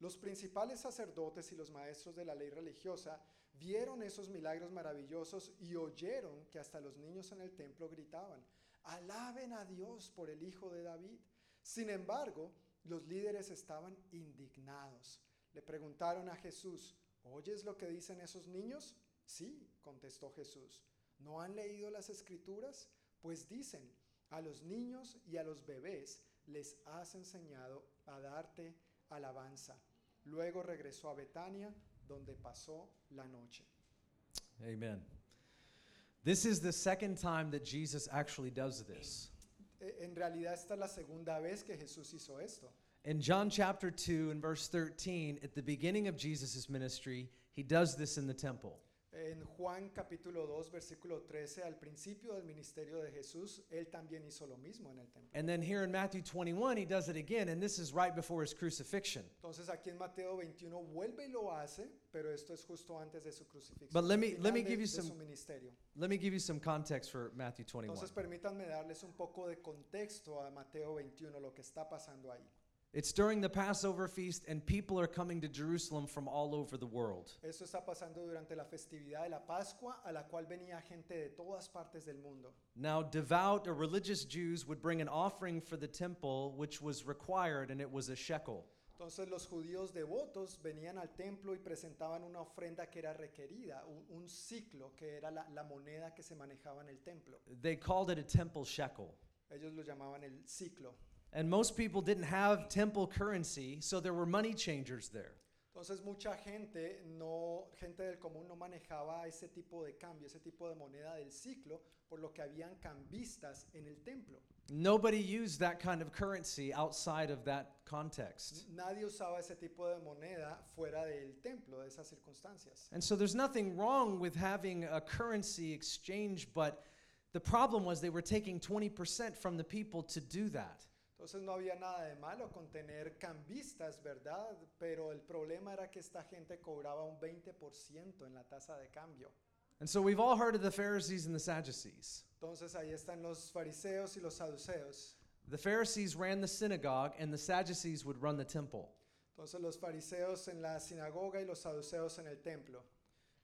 Los principales sacerdotes y los maestros de la ley religiosa vieron esos milagros maravillosos y oyeron que hasta los niños en el templo gritaban, alaben a Dios por el Hijo de David. Sin embargo, los líderes estaban indignados. Le preguntaron a Jesús, ¿oyes lo que dicen esos niños? Sí, contestó Jesús. ¿No han leído las escrituras? Pues dicen, a los niños y a los bebés les has enseñado a darte alabanza. Luego regresó a Betania, donde pasó la noche. Amen. This is the second time that Jesus actually does this. En realidad esta es la segunda vez que Jesús hizo esto. In John chapter 2 and verse 13, at the beginning of Jesus' ministry, he does this in the temple. En Juan capítulo 2, versículo 13, al principio del ministerio de Jesús, él también hizo lo mismo en el templo. And then here in Matthew 21, he does it again, and this is right before his crucifixion. Entonces aquí en Mateo 21 vuelve y lo hace, pero esto es justo antes de su crucifixión. But let me- let me give you some-. Let me give you some context for Matthew 21. Entonces permítanme darles un poco de contexto a Mateo 21, lo que está pasando ahí. It's during the Passover feast, and people are coming to Jerusalem from all over the world. Esto está pasando durante la festividad de la Pascua, a la cual venía gente de todas partes del mundo. Now, devout or religious Jews would bring an offering for the temple, which was required, and it was a shekel. Entonces los judíos devotos venían al templo y presentaban una ofrenda que era requerida, un, un siclo que era la, la moneda que se manejaba en el templo. They called it a temple shekel. Ellos lo llamaban el siclo. And most people didn't have temple currency, so there were money changers there. Entonces mucha gente, no, gente del común no manejaba ese tipo de cambio, ese tipo de moneda del siclo, por lo que habían cambistas en el templo. Nobody used that kind of currency outside of that context. Nadie usaba ese tipo de moneda fuera del templo, de esas circunstancias. And so there's nothing wrong with having a currency exchange, but the problem was they were taking 20% from the people to do that. Entonces no había nada de malo con tener cambistas, ¿verdad? Pero el problema era que esta gente cobraba un 20% en la tasa de cambio. And so we've all heard of the Pharisees and the Sadducees. Entonces ahí están los fariseos y los saduceos. The Pharisees ran the synagogue, and the Sadducees would run the temple. Entonces los fariseos en la sinagoga y los saduceos en el templo.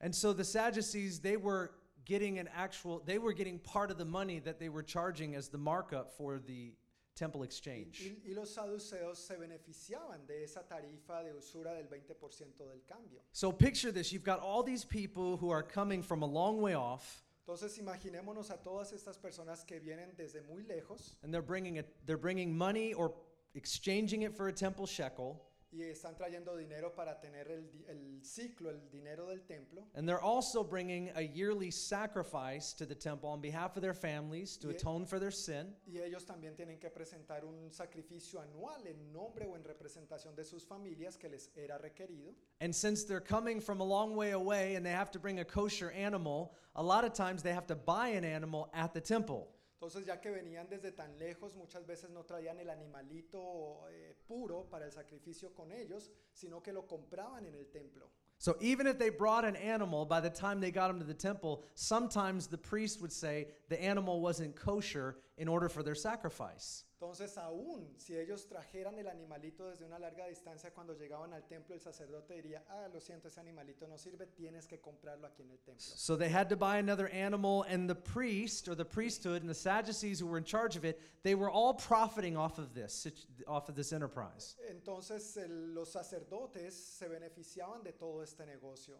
And so the Sadducees, they were getting an actual, they were getting part of the money that they were charging as the markup for the temple exchange. y- y los saduceos se beneficiaban de esa tarifa de usura del 20% del cambio. So picture this you've got all these people who are coming from a long way off, Entonces imaginémonos a todas estas personas que vienen desde muy lejos and they're bringing, a, they're bringing money or exchanging it for a temple shekel. Y están trayendo dinero para tener el, el siclo, el dinero del templo. And they're also bringing a yearly sacrifice to the temple on behalf of their families to Yeah. atone for their sin. Y ellos también tienen que presentar un sacrificio anual en nombre o en representación de sus familias que les era requerido. And since they're coming from a long way away and they have to bring a kosher animal, a lot of times they have to buy an animal at the temple. Entonces ya que venían desde tan lejos, muchas veces no traían el animalito eh, puro para el sacrificio con ellos, sino que lo compraban en el templo. So even if they brought an animal, by the time they got him to the temple, sometimes the priest would say the animal wasn't kosher in order for their sacrifice. Entonces aún si ellos trajeran el animalito desde una larga distancia, cuando llegaban al templo el sacerdote diría, ah, lo siento, ese animalito no sirve, tienes que comprarlo aquí en el templo. So they had to buy another animal, and the priest or the priesthood and the Sadducees who were in charge of it, they were all profiting off of this, off of this enterprise. Entonces el- los sacerdotes se beneficiaban de todo este negocio.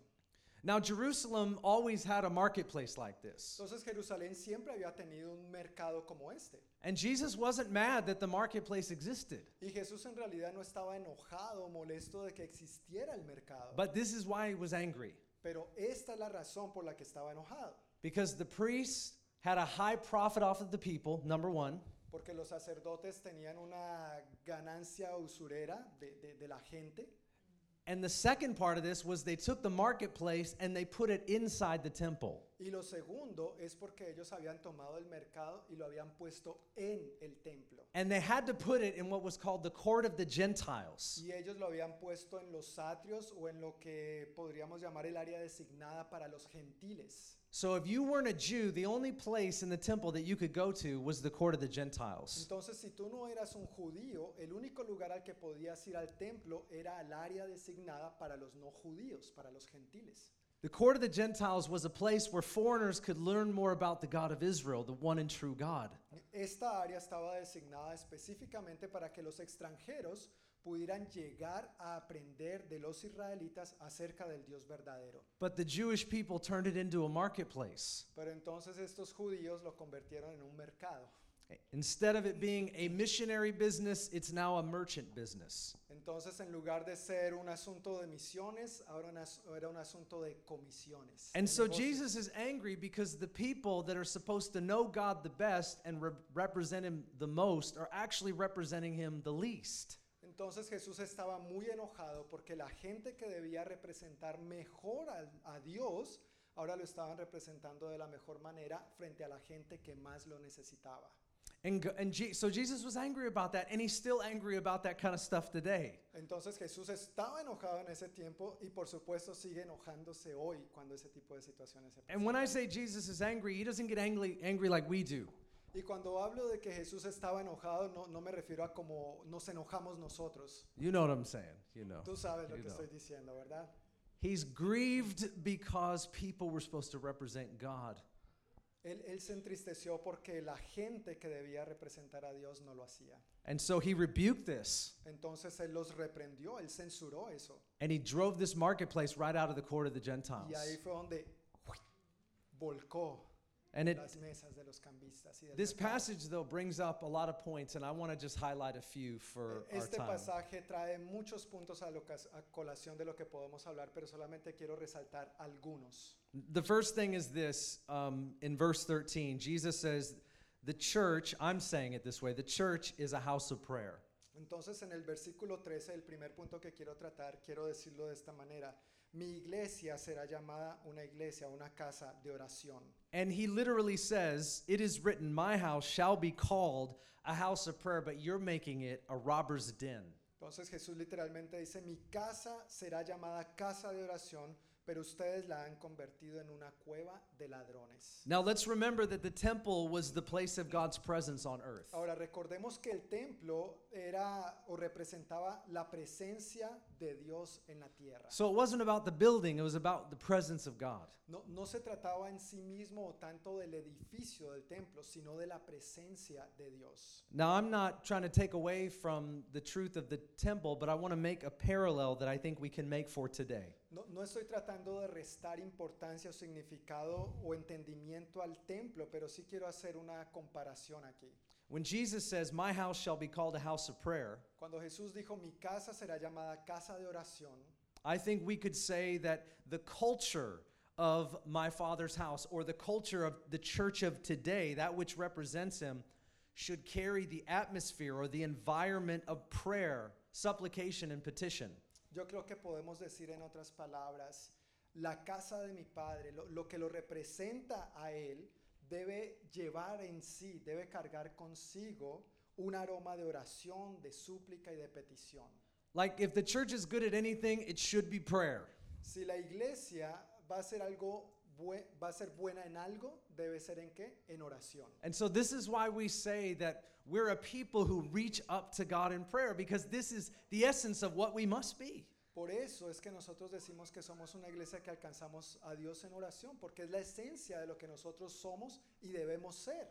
Now, Jerusalem always had a marketplace like this. Entonces Jerusalén siempre había tenido un mercado como este. And Jesus wasn't mad that the marketplace existed. Y Jesús en realidad no estaba enojado molesto de que existiera el mercado. But this is why he was angry. Pero esta es la razón por la que estaba enojado. Because the priests had a high profit off of the people, number one. Porque los sacerdotes tenían una ganancia usurera de, de- de la gente. And the second part of this was they took the marketplace and they put it inside the temple. Y lo segundo es porque ellos habían tomado el mercado y lo habían puesto en el templo. And they had to put it in what was called the court of the Gentiles. Y ellos lo habían puesto en los atrios o en lo que podríamos llamar el área designada para los gentiles. So if you weren't a Jew, the only place in the temple that you could go to was the court of the Gentiles. Entonces, si tú no eras un judío, el único lugar al que podías ir al templo era al área designada para los no judíos, para los gentiles. The court of the Gentiles was a place where foreigners could learn more about the God of Israel, the one and true God. Esta área estaba designada específicamente para que los extranjeros pudieran llegar a aprender de los israelitas acerca del Dios verdadero. But the Jewish people turned it into a marketplace. Pero entonces estos judíos lo convirtieron en un mercado. Instead of it being a missionary business, it's now a merchant business. Entonces, en lugar de ser un asunto de misiones, ahora era un asunto de comisiones. And so. Jesus is angry because the people that are supposed to know God the best and re- represent Him the most are actually representing Him the least. Entonces Jesús estaba muy enojado porque la gente que debía representar mejor a, Dios, ahora lo estaban representando de la mejor manera frente a la gente que más lo necesitaba. And, go- and Je- so Jesus was angry about that, and he's still angry about that kind of stuff today. Entonces Jesús estaba enojado en ese tiempo y por supuesto sigue enojándose hoy cuando ese tipo de situaciones se And when I presentan. say Jesus is angry, he doesn't get angry, angry like we do. Y cuando hablo de que Jesús estaba enojado, no, no me refiero a como nos enojamos nosotros. You know what I'm saying. You know. Tú sabes lo You que know. estoy diciendo, ¿verdad? He's grieved because people were supposed to represent God. Él, él se entristeció porque la gente que debía representar a Dios no lo hacía. And so he rebuked this, Entonces él los reprendió, él censuró eso. and he drove this marketplace right out of the court of the Gentiles. Y ahí fue donde volcó And it, las mesas de los cambistas. Y del this passage, though, brings up a lot of points, and I want to just highlight a few for our time. pasaje trae muchos puntos a, lo a colación de lo que podemos hablar, pero solamente quiero resaltar algunos. The first thing is this um, in verse 13, Jesus says, The church, I'm saying it this way, the church is a house of prayer. Entonces en el versículo 13, el primer punto que quiero tratar, quiero decirlo de esta manera. Mi iglesia será llamada una iglesia, una casa de oración. And he literally says, It is written, My house shall be called a house of prayer, but you're making it a robber's den. Entonces Jesús literalmente dice, mi casa será llamada casa de oración, pero ustedes la han convertido en una cueva de ladrones. Now let's remember that the temple was the place of God's presence on earth. Ahora recordemos que el templo era o representaba la presencia de Dios en la tierra. So it wasn't about the building, it was about the presence of God. No, no se trataba en sí mismo o tanto del edificio del templo, sino de la presencia de Dios. Now, I'm not trying to take away from the truth of the temple, but I want to make a parallel that I think we can make for today. No, no estoy tratando de restar importancia o significado o entendimiento al templo, pero sí quiero hacer una comparación aquí. When Jesus says, My house shall be called a house of prayer, Cuando Jesús dijo, mi casa será llamada casa de oración, I think we could say that the culture of my father's house or the culture of the church of today, that which represents him, should carry the atmosphere or the environment of prayer, supplication, and petition. Yo creo que podemos decir en otras palabras, la casa de mi padre, lo, lo que lo representa a él, debe llevar en sí, debe cargar consigo un aroma de oración, de súplica y de petición. Like, if the church is good at anything, it should be prayer. Si la iglesia va a ser algo va a ser buena en algo, debe ser en qué? En oración. And so, this is why we say that we're a people who reach up to God in prayer because this is the essence of what we must be. Por eso es que nosotros decimos que somos una iglesia que alcanzamos a Dios en oración, porque es la esencia de lo que nosotros somos y debemos ser.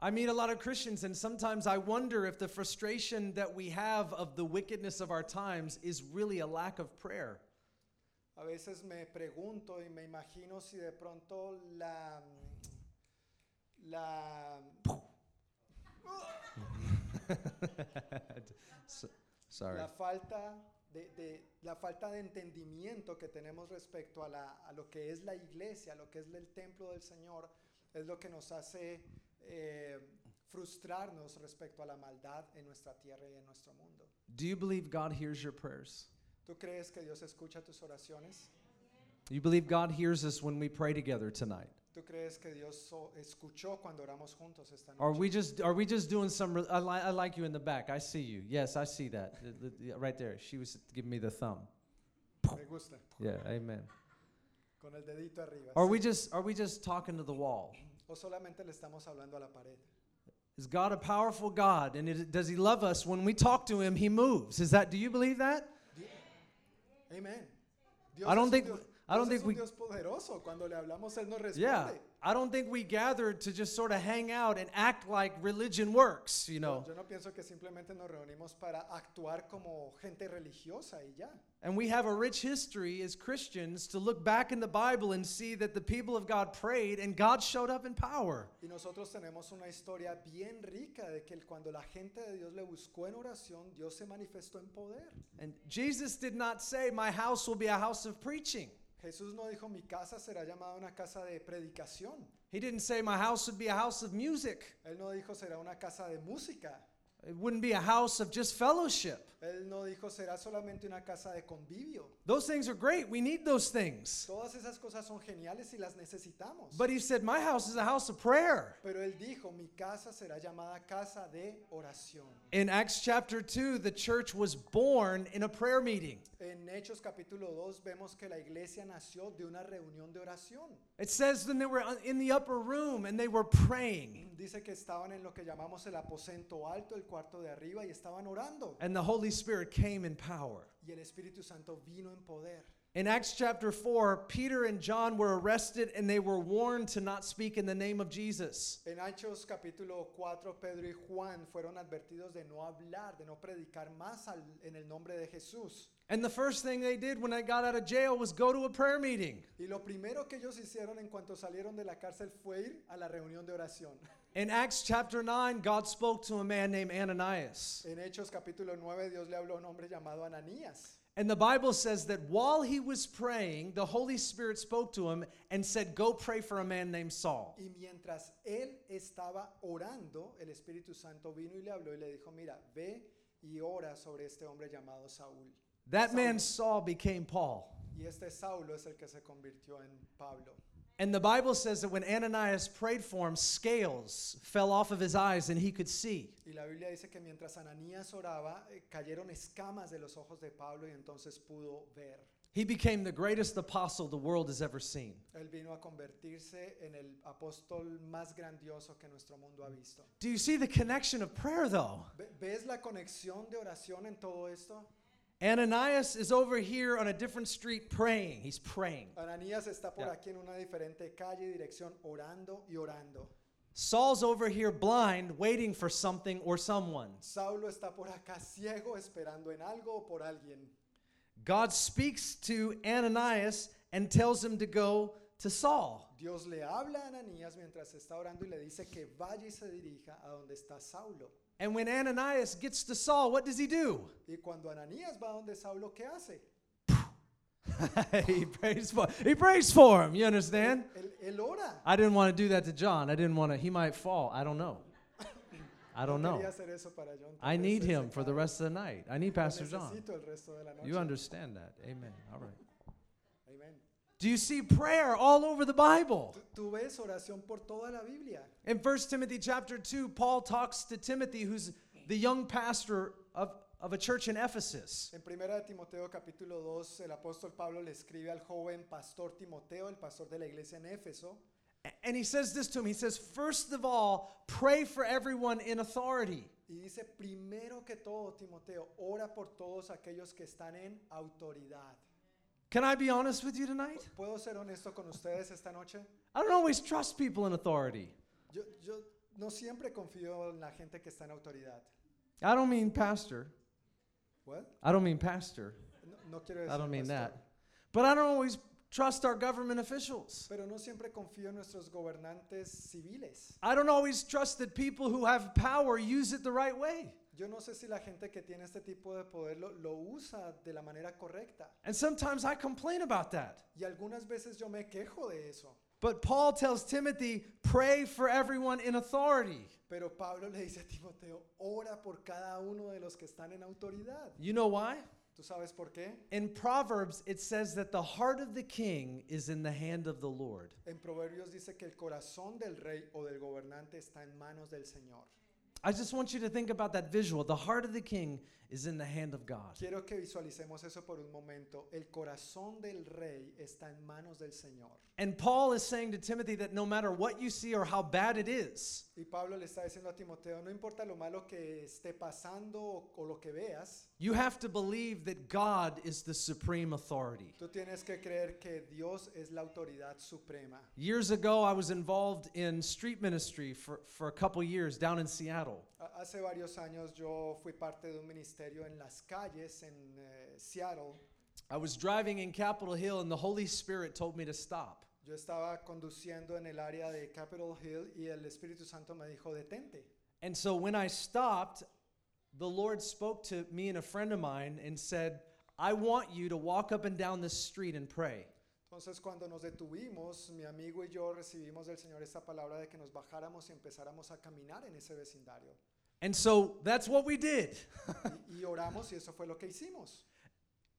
I meet a lot of Christians, and sometimes I wonder if the frustration that we have of the wickedness of our times is really a lack of prayer. A veces me pregunto y me imagino si de pronto la la So- sorry. la falta de, de- la falta de entendimiento que tenemos respecto a, la, a lo que es la iglesia, a lo que es el templo del Señor, es lo que nos hace eh, frustrarnos respecto a la maldad en nuestra tierra y en nuestro mundo. Do you believe God hears your prayers? ¿Tú crees que Dios escucha tus oraciones? You believe God hears us when we pray together tonight? ¿Tú crees que Dios so- escuchó cuando oramos juntos esta noche? Are we just are we just doing some? Re- I, li- I like you in the back. I see you. Yes, I see that right there. She was giving me the thumb. Me gusta. Yeah, amen. Con el dedito arriba. Are we just are we just talking to the wall? ¿O solamente le estamos hablando a la pared? Is God a powerful God? And it, does He love us? When we talk to Him, He moves. Is that? Do you believe that? Amen. Dios I don't think I don't Dios think we Dios poderoso. Cuando le hablamos, Él nos responde. Yeah, I don't think we gathered to just sort of hang out and act like religion works, you know. Yo no pienso que simplemente nos reunimos para actuar como gente religiosa y ya. And we have a rich history as Christians to look back in the Bible and see that the people of God prayed and God showed up in power. Y nosotros tenemos una historia bien rica de que cuando la gente de Dios le buscó en oración, Dios se manifestó en poder. And Jesus did not say, My house will be a house of preaching. Jesús no dijo, mi casa será llamada una casa de predicación. He didn't say, My house would be a house of music. Él no dijo, será una casa de música. It wouldn't be a house of just fellowship. Él no dijo, será solamente una casa de convivio. Those things are great. We need those things. Todas esas cosas son geniales y las necesitamos. But he said, My house is a house of prayer. Pero él dijo, mi casa será llamada casa de oración. In Acts chapter 2, the church was born in a prayer meeting. En Hechos capítulo 2 vemos que la iglesia nació de una reunión de oración. It says then they were in the upper room and they were praying. Dice que estaban en lo que llamamos el aposento alto, el cuarto de arriba, y estaban orando. And the Holy Spirit came in power. Y el Espíritu Santo vino en poder. In Acts chapter 4, Peter and John were arrested and they were warned to not speak in the name of Jesus. En Hechos capítulo 4, Pedro y Juan fueron advertidos de no hablar, de no predicar más al- en el nombre de Jesús. And the first thing they did when they got out of jail was go to a prayer meeting. Y lo primero que ellos hicieron en cuanto salieron de la cárcel fue ir a la reunión de oración. In Acts chapter 9, God spoke to a man named Ananias. En Hechos capítulo 9, Dios le habló a un hombre llamado Ananías. And the Bible says that while he was praying, the Holy Spirit spoke to him and said, Go pray for a man named Saul. Y mientras él estaba orando, el Espíritu Santo vino y le habló y le dijo, mira, ve y ora sobre este hombre llamado Saúl. That Saul. man Saul became Paul. Y este Saulo es el que se convirtió en Pablo. And the Bible says that when Ananias prayed for him, scales fell off of his eyes and he could see. Y la Biblia dice que mientras Ananías oraba, eh, cayeron escamas de los ojos de Pablo y entonces pudo ver. He became the greatest apostle the world has ever seen. Él vino a convertirse en el apóstol más grandioso que nuestro mundo ha visto. Do you see the connection of prayer though? ¿Ves la conexión de oración en todo esto? Ananias is over here on a different street praying. He's praying. Ananías está por Yeah. aquí en una diferente calle dirección orando y orando. Saul's over here blind, waiting for something or someone. Saulo está por acá ciego esperando en algo o por alguien. God speaks to Ananias and tells him to go to Saul. Dios le habla a Ananías mientras está orando y le dice que vaya y se dirija a donde está Saulo. And when Ananias gets to Saul, what does he do? Y cuando Ananías va donde Saulo, ¿qué hace? he prays for he prays for him. You understand? Él, él ora. I didn't want to do that to John. I didn't want to. He might fall. I don't know. I don't know. quería hacer eso para John, tal I need him for the rest of the night. I need Pastor John. necesito el resto de la noche. You understand that? Amen. All right. Do you see prayer all over the Bible? Tú, ves oración por toda la Biblia. In 1 Timothy chapter 2, Paul talks to Timothy, who's the young pastor of, of a church in Ephesus. En 1 de Timoteo capítulo 2, el apóstol Pablo le escribe al joven pastor Timoteo, el pastor de la iglesia en Éfeso, And he says this to him. He says, First of all, pray for everyone in authority. y dice, primero que todo, Timoteo, ora por todos aquellos que están en autoridad. Can I be honest with you tonight? ¿Puedo ser honesto con ustedes esta noche? I don't always trust people in authority. Yo, yo no siempre confío en la gente que está en autoridad. I don't mean pastor. What? I don't mean pastor. No, no quiero decir I don't mean pastor. that. But I don't always trust our government officials. Pero no siempre confío en nuestros gobernantes civiles. I don't always trust that people who have power use it the right way. Yo no sé si la gente que tiene este tipo de poder lo, lo usa de la manera correcta. And sometimes I complain about that. Y algunas veces yo me quejo de eso. But Paul tells Timothy, pray for everyone in authority. Pero Pablo le dice a Timoteo, ora por cada uno de los que están en autoridad. You know why? ¿Tú sabes por qué? In Proverbs, it says that the heart of the king is in the hand of the Lord. En Proverbios dice que el corazón del rey o del gobernante está en manos del Señor. I just want you to think about that visual. The heart of the king is in the hand of God. Quiero que visualicemos eso por un momento. El corazón del rey está en manos del Señor. And Paul is saying to Timothy that no matter what you see or how bad it is, Y Pablo le está diciendo a Timoteo, no importa lo malo que esté pasando o, o lo que veas, you have to believe that God is the supreme authority. tú tienes que creer que Dios es la autoridad suprema. Years ago, I was involved in street ministry for, for a couple years down in Seattle. Ha- Hace varios años yo fui parte de un ministerio en las calles en eh, Seattle. I was driving in Capitol Hill, and the Holy Spirit told me to stop. Yo estaba conduciendo en el área de Capitol Hill y el Espíritu Santo me dijo, detente. And so when I stopped, the Lord spoke to me and a friend of mine and said, I want you to walk up and down this street and pray. Entonces cuando nos detuvimos, mi amigo y yo recibimos del Señor esta palabra de que nos bajáramos y empezáramos a caminar en ese vecindario. And so that's what we did. Y, y oramos y eso fue lo que hicimos.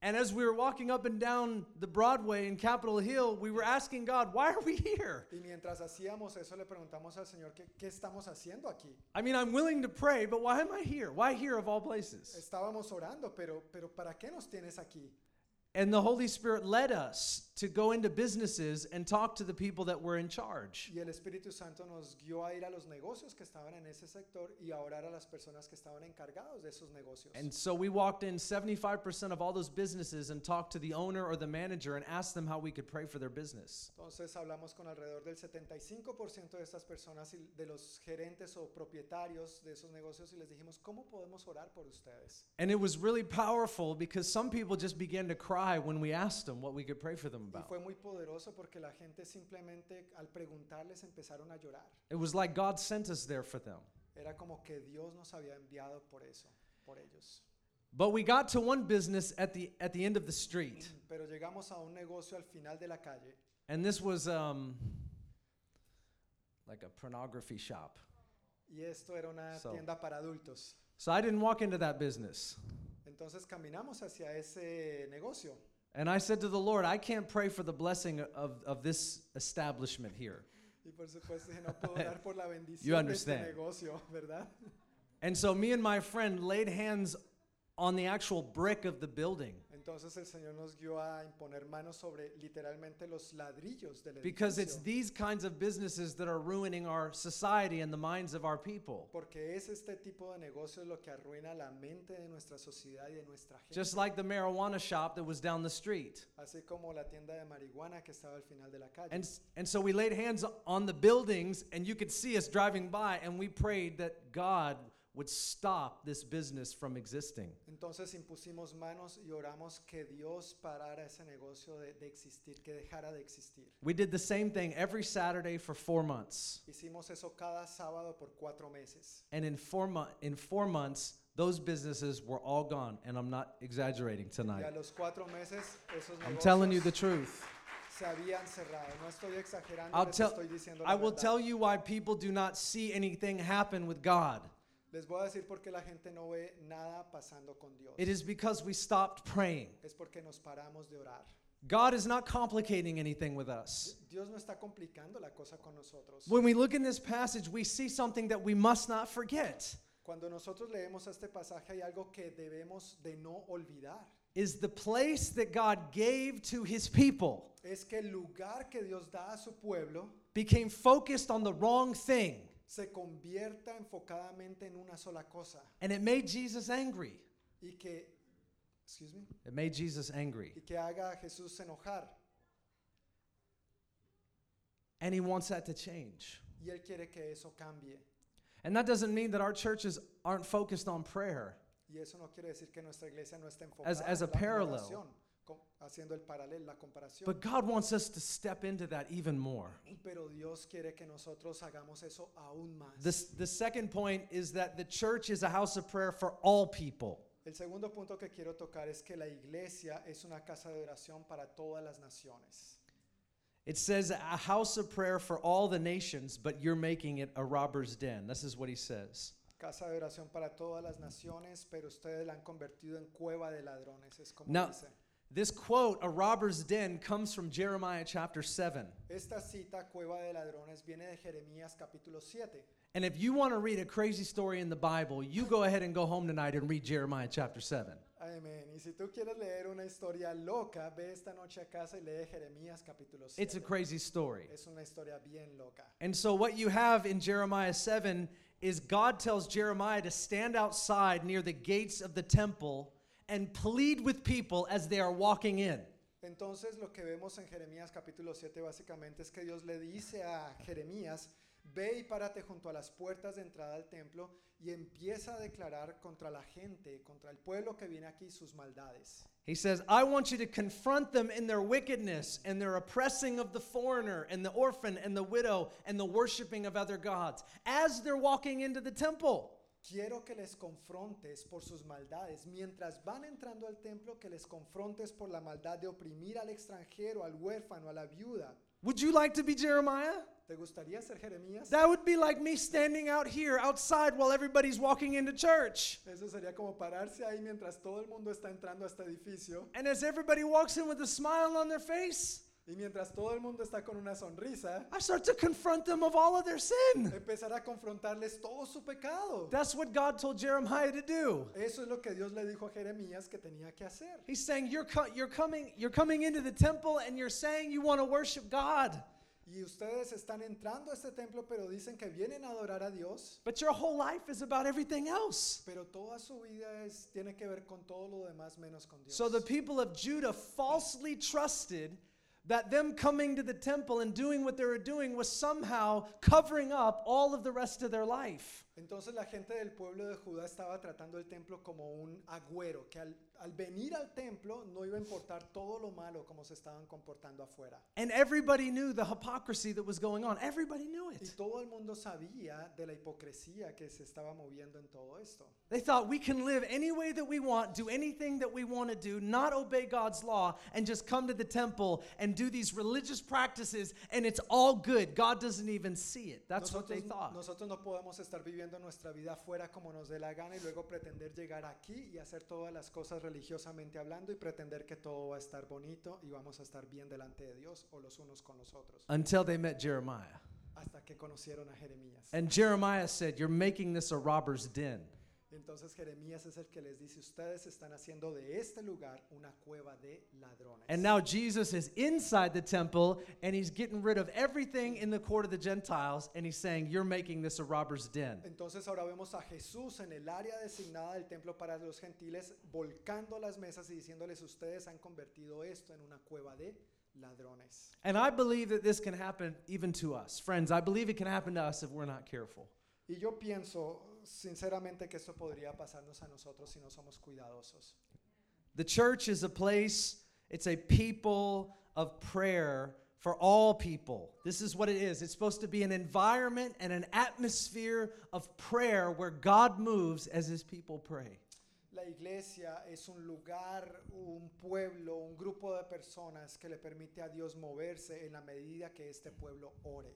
And as we were walking up and down the Broadway in Capitol Hill, we were asking God, why are we here? Y mientras hacíamos eso le preguntamos al Señor, ¿qué, qué estamos haciendo aquí? I mean, I'm willing to pray, but why am I here? Why here of all places? Estábamos orando, pero, pero ¿para qué nos tienes aquí? And the Holy Spirit led us to go into businesses and talk to the people that were in charge. Y el Espíritu Santo nos guió a ir a los negocios que estaban en ese sector y a orar a las personas que estaban encargados de esos negocios. And so we walked in 75% of all those businesses and talked to the owner or the manager and asked them how we could pray for their business. Entonces hablamos con alrededor del 75% de estas personas y de los gerentes o propietarios de esos negocios y les dijimos, ¿cómo podemos orar por ustedes? And it was really powerful because some people just began to cry when we asked them what we could pray for them Y about. fue muy poderoso porque la gente simplemente al preguntarles empezaron a llorar. It was like God sent us there for them. Era como que Dios nos había enviado por eso, por ellos. But we got to one business at the at the end of the street. Pero llegamos a un negocio al final de la calle And this was um like a pornography shop. y esto era una So. tienda para adultos. So I didn't walk into that business. Entonces caminamos hacia ese negocio And I said to the Lord, I can't pray for the blessing of, of this establishment here. y por supuesto dije, no puedo orar por la bendición You understand. negocio. And so me and my friend laid hands on the actual brick of the building Entonces el Señor nos guió a imponer manos sobre literalmente los ladrillos del because it's these kinds of businesses that are ruining our society and the minds of our people. Porque es este tipo de negocios lo que arruina la mente de nuestra sociedad y de nuestra gente. Just like the marijuana shop that was down the street. Así como la tienda de marihuana que estaba al final de la calle. And, and so we laid hands on the buildings, and you could see us driving by, and we prayed that God would stop this business from existing. Entonces impusimos manos y oramos que Dios parara ese negocio de, de existir, que dejara de existir. We did the same thing every Saturday for four months. Hicimos eso cada sábado por cuatro meses. And in four, mo- in four months, those businesses were all gone. And I'm not exaggerating Y tonight. a los cuatro meses esos I'm telling you negocios the truth. se habían cerrado. No estoy exagerando, I'll les tell- estoy diciendo la I will verdad. tell you why people do not see anything happen with God. Les voy a decir por qué la gente no ve nada pasando con Dios. It is because we stopped praying. Es porque nos paramos de orar. God is not complicating anything with us. Dios no está complicando la cosa con nosotros. When we look in this passage, we see something that we must not forget. Cuando nosotros leemos este pasaje hay algo que debemos de no olvidar. Is the place that God gave to his people Es que el lugar que Dios da a su pueblo became focused on the wrong thing, se convierta enfocadamente en una sola cosa and it made Jesus angry. y que, excuse me, It made Jesus angry. y que haga a Jesús enojar. And he wants that to change. Y Él quiere que eso cambie. And that doesn't mean that our churches aren't focused on prayer. Y eso no quiere decir que nuestra iglesia no esté enfocada As- as a en parallel. Haciendo el paralelo, la comparación. But God wants us to step into that even more. Pero Dios quiere que nosotros hagamos eso aún más. This, the second point is that the church is a house of prayer for all people. El segundo punto que quiero tocar es que la iglesia es una casa de oración para todas las naciones. It says a house of prayer for all the nations, but you're making it a robber's den. This is what he says. Casa de oración para todas las naciones, pero ustedes la han convertido en cueva de ladrones. Es como Now- dice. This quote, a robber's den, comes from Jeremiah chapter 7. Esta cita, Cueva de Ladrones, viene de Jeremías capítulo 7. And if you want to read a crazy story in the Bible, you go ahead and go home tonight and read Jeremiah chapter 7. Amén. Y si tú quieres leer una historia loca, ve esta noche a casa y lee Jeremías capítulo 7. It's a crazy story. Es una historia bien loca. And so, what you have in Jeremiah 7 is God tells Jeremiah to stand outside near the gates of the temple and plead with people as they are walking in. Entonces lo que vemos en Jeremías capítulo 7 básicamente es que Dios le dice a Jeremías, ve y párate junto a las puertas de entrada al templo y empieza a declarar contra la gente, contra el pueblo que viene aquí sus maldades. He says, I want you to confront them in their wickedness and their oppressing of the foreigner and the orphan and the widow and the worshiping of other gods as they're walking into the temple. Quiero que les confrontes por sus maldades. Mientras van entrando al templo, que les confrontes por la maldad de oprimir al extranjero, al huérfano, a la viuda. Would you like to be Jeremiah? ¿Te gustaría ser Jeremías? That would be like me standing out here outside while everybody's walking into church. Eso sería como pararse ahí mientras todo el mundo está entrando a este edificio And as everybody walks in with a smile on their face, y mientras todo el mundo está con una sonrisa, I start to confront them of all of their sin. empezar a confrontarles todo su pecado. That's what God told Jeremiah to do. Eso es lo que Dios le dijo a Jeremías que tenía que hacer. He's saying you're co- you're coming you're coming into the temple and you're saying you want to worship God, Y ustedes están entrando a este templo, pero dicen que vienen a adorar a Dios, but your whole life is about everything else. pero toda su vida es, tiene que ver con todo lo demás menos con Dios. So the people of Judah falsely trusted that them coming to the temple and doing what they were doing was somehow covering up all of the rest of their life. Entonces la gente del pueblo de Judá estaba tratando el templo como un agüero, que al, al venir al templo no iba a importar todo lo malo como se estaban comportando afuera. And everybody knew the hypocrisy that was going on. Everybody knew Y it. todo el mundo sabía de la hipocresía que se estaba moviendo en todo esto. They thought we can live any way that we want, do anything that we want to do, not obey God's law, and just come to the temple and do these religious practices, and it's all good. God doesn't even see it. That's what they Nosotros, thought. nosotros no podemos estar viviendo nuestra vida afuera como nos dé la gana y luego pretender llegar aquí y hacer todas las cosas religiosamente hablando y pretender que todo va a estar bonito y vamos a estar bien delante de Dios o los unos con los otros. Until they met Jeremiah. Hasta que conocieron a Jeremías. And Jeremiah said, You're making this a robber's den. Entonces Jeremías es el que les dice, ustedes están haciendo de este lugar una cueva de ladrones. And now Jesus is inside the temple and he's getting rid of everything in the court of the Gentiles and he's saying, You're making this a robber's den. Entonces ahora vemos a Jesús en el área designada del templo para los gentiles, volcando las mesas y diciéndoles, ustedes han convertido esto en una cueva de ladrones. And I believe that this can happen even to us. Friends, I believe it can happen to us if we're not careful. Y yo pienso sinceramente que esto podría pasarnos a nosotros si no somos cuidadosos. The church is a place, it's a people of prayer for all people. This is what it is. It's supposed to be an environment and an atmosphere of prayer where God moves as his people pray. La iglesia es un lugar, un pueblo, un grupo de personas que le permite a Dios moverse en la medida que este pueblo ore.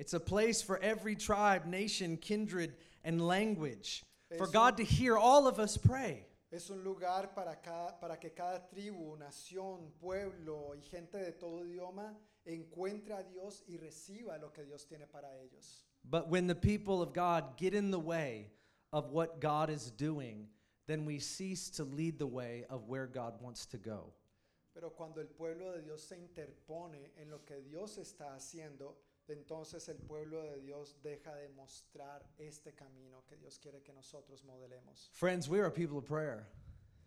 It's a place for every tribe, nation, kindred, and language. For God to hear all of us pray. Es un lugar para, cada, para que cada tribu, nación, pueblo y gente de todo idioma encuentre a Dios y reciba lo que Dios tiene para ellos. But when the people of God get in the way of what God is doing, then we cease to lead the way of where God wants to go. Pero cuando el pueblo de Dios se interpone en lo que Dios está haciendo, entonces el pueblo de Dios deja de mostrar este camino que Dios quiere que nosotros modelemos. Friends, we are a people of prayer.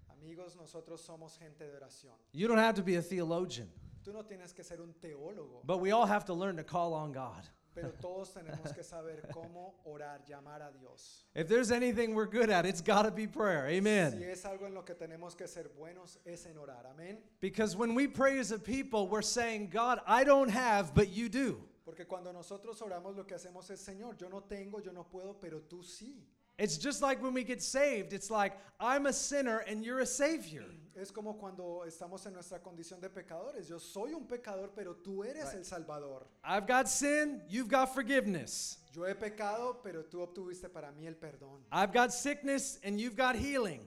Amigos, nosotros somos gente de oración. You don't have to be a theologian, Tú no tienes que ser un teólogo, but we all have to learn to call on God. pero todos tenemos que saber cómo orar, llamar a Dios. If there's anything we're good at, it's got to be prayer. Si es algo en lo que tenemos que ser buenos, es en orar. Amén. Because when we pray as a people, we're saying, God, I don't have, but you do. Porque cuando nosotros oramos, lo que hacemos es, Señor, yo no tengo, yo no puedo, pero tú sí. It's just like when we get saved. It's like, I'm a sinner and you're a savior. Es como cuando estamos en nuestra condición de pecadores. Yo soy un pecador, pero tú eres Right. el Salvador. I've got sin, you've got forgiveness. Yo he pecado, pero tú obtuviste para mí el perdón. I've got sickness and you've got healing.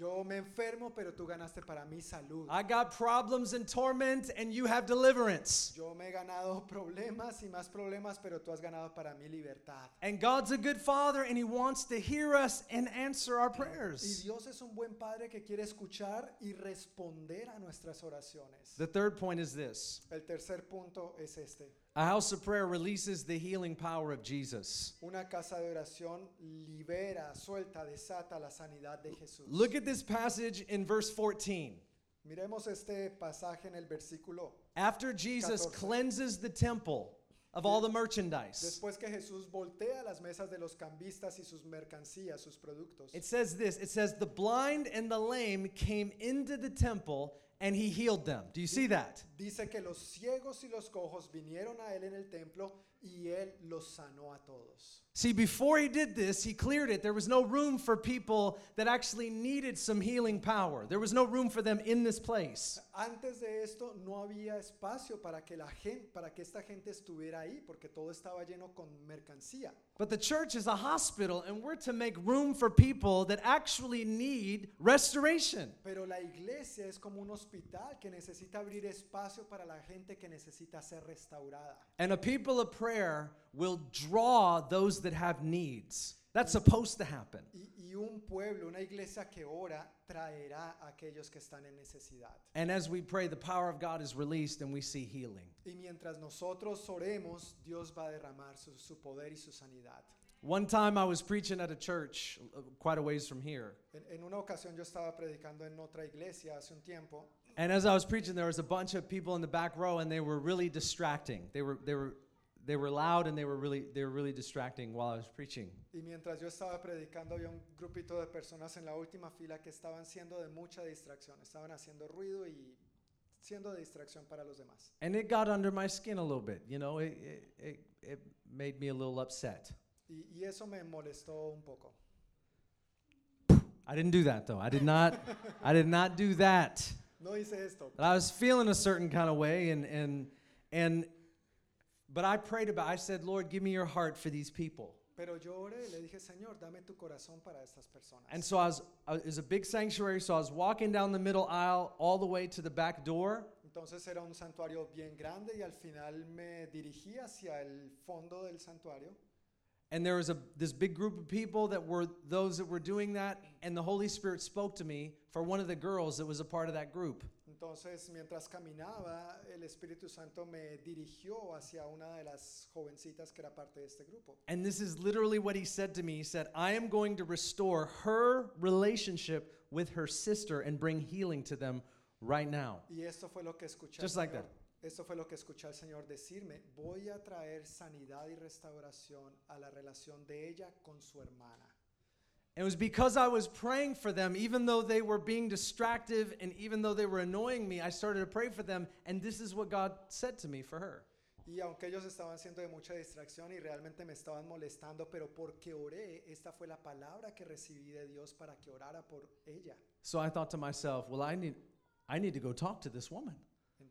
Yo me enfermo, pero tú ganaste para mí salud. I got problems and torment, and you have deliverance. Yo me he ganado problemas y más problemas, pero tú has ganado para mí libertad. And God's a good father, and He wants to hear us and answer our prayers. Y. Dios es un buen padre que quiere escuchar y responder a nuestras oraciones. The third point is this El tercer punto es este. A house of prayer releases the healing power of Jesus. Una casa de oración libera, suelta, desata la sanidad de Jesús. Look at this passage in verse 14. Miremos este pasaje en el versículo. After Jesus 14. cleanses the temple of all the merchandise, Después que Jesús voltea las mesas de los cambistas y sus mercancías, sus productos. it says this it says, The blind and the lame came into the temple and he healed them. Do you see that? Dice que los ciegos y los cojos vinieron a él en el templo y él los sanó a todos. See, before he did this, he cleared it. There was no room for people that actually needed some healing power. There was no room for them in this place. Antes de esto no había espacio para que la gente, para que esta gente estuviera ahí, porque todo estaba lleno con mercancía. But the church is a hospital, and we're to make room for people that actually need restoration. Pero la iglesia es como un hospital que necesita abrir espacio para la gente que necesita ser restaurada. And a people of prayer will draw those that have needs. That's supposed to happen. Y, y un pueblo, una iglesia que ora, traerá a aquellos que están en necesidad. And as we pray, the power of God is released and we see healing. Y mientras nosotros oremos, Dios va a derramar su, su poder y su sanidad. One time I was preaching at a church uh, quite a ways from here. En, en una ocasión yo estaba predicando en otra iglesia hace un tiempo And as I was preaching, there was a bunch of people in the back row, and they were really distracting. They were they were they were loud, and they were really they were really distracting while I was preaching. y mientras yo estaba predicando había un grupito de personas en la última fila que estaban siendo de mucha distracción, estaban haciendo ruido y siendo de distracción para los demás. And it got under my skin a little bit. You know, it it, it, it made me a little upset. Y, y eso me molestó un poco. I didn't do that though. I did not I did not do that. No hice esto, But I was feeling a certain kind of way, and and and but I prayed about. I said, Lord, give me your heart for these people. pero yo oré le dije, Señor, dame tu corazón para estas personas. And so I was, I, it was a big sanctuary, so I was walking down the middle aisle all the way to the back door. Entonces era un santuario bien grande y al final me dirigí hacia el fondo del santuario. And there was a this big group of people that were those that were doing that, and the Holy Spirit spoke to me for one of the girls that was a part of that group. Entonces, mientras caminaba, el Espíritu Santo me dirigió hacia una de las jovencitas que era parte de este grupo. And this is literally what he said to me. He said, I am going to restore her relationship with her sister and bring healing to them right now. Y esto fue lo que escuché. Just like that. Esto fue lo que escuché al Señor decirme. Voy a traer sanidad y restauración a la relación de ella con su hermana. It was because I was praying for them, even though they were being distractive and even though they were annoying me, I started to pray for them. And this is what God said to me for her. Y aunque ellos estaban siendo de mucha distracción y realmente me estaban molestando, pero porque oré, esta fue la palabra que recibí de Dios para que orara por ella. So I thought to myself, well, I need, I need to go talk to this woman.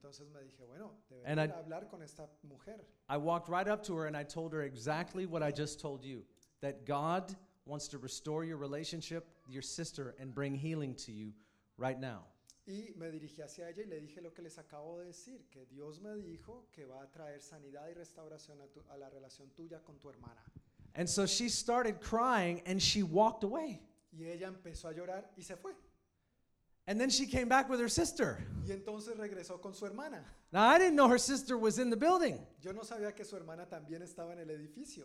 Entonces me dije, bueno, And debería I- hablar con esta mujer. I walked right up to her and I told her exactly what I just told you that God wants to restore your relationship, your sister, and bring healing to you right now. Y me dirigí hacia ella y le dije lo que les acabo de decir, que Dios me dijo que va a traer sanidad y restauración a, tu- a la relación tuya con tu hermana. And so she started crying and she walked away. Y ella empezó a llorar y se fue. And then she came back with her sister. Y entonces regresó con su hermana. Now, I didn't know her sister was in the building. Yo no sabía que su hermana también estaba en el edificio.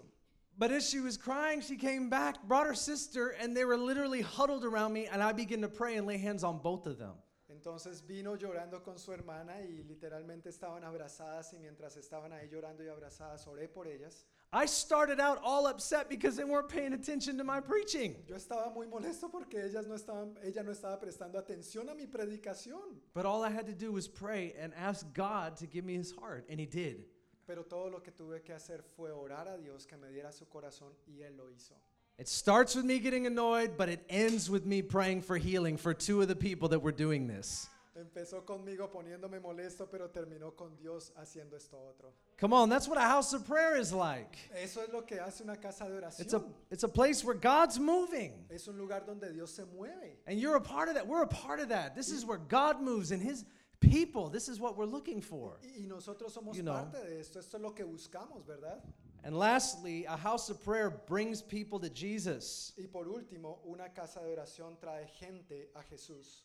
But as she was crying, she came back, brought her sister, and they were literally huddled around me. And I began to pray and lay hands on both of them. Entonces vino llorando con su hermana y literalmente estaban abrazadas y mientras estaban ahí llorando y abrazadas oré por ellas. I started out all upset because they weren't paying attention to my preaching. Yo estaba muy molesto porque ellas no estaban, ella no estaba prestando atención a mi predicación. But all I had to do was pray and ask God to give me his heart, and he did. Pero todo lo que tuve que hacer fue orar a Dios que me diera su corazón y Él lo hizo. It starts with me getting annoyed, but it ends with me praying for healing for two of the people that were doing this. Empezó conmigo poniéndome molesto, pero terminó con Dios haciendo esto otro. Come on, that's what a house of prayer is like. Eso es lo que hace una casa de It's a, oración. it's a place where God's moving. Es un lugar donde Dios se mueve. And you're a part of that. We're a part of that. This is where God moves and His people. This is what we're looking for. Y, y nosotros somos You know. parte de esto. Esto es lo que buscamos, ¿verdad? And lastly, a house of prayer brings people to Jesus. Y por último, una casa de oración trae gente a Jesús.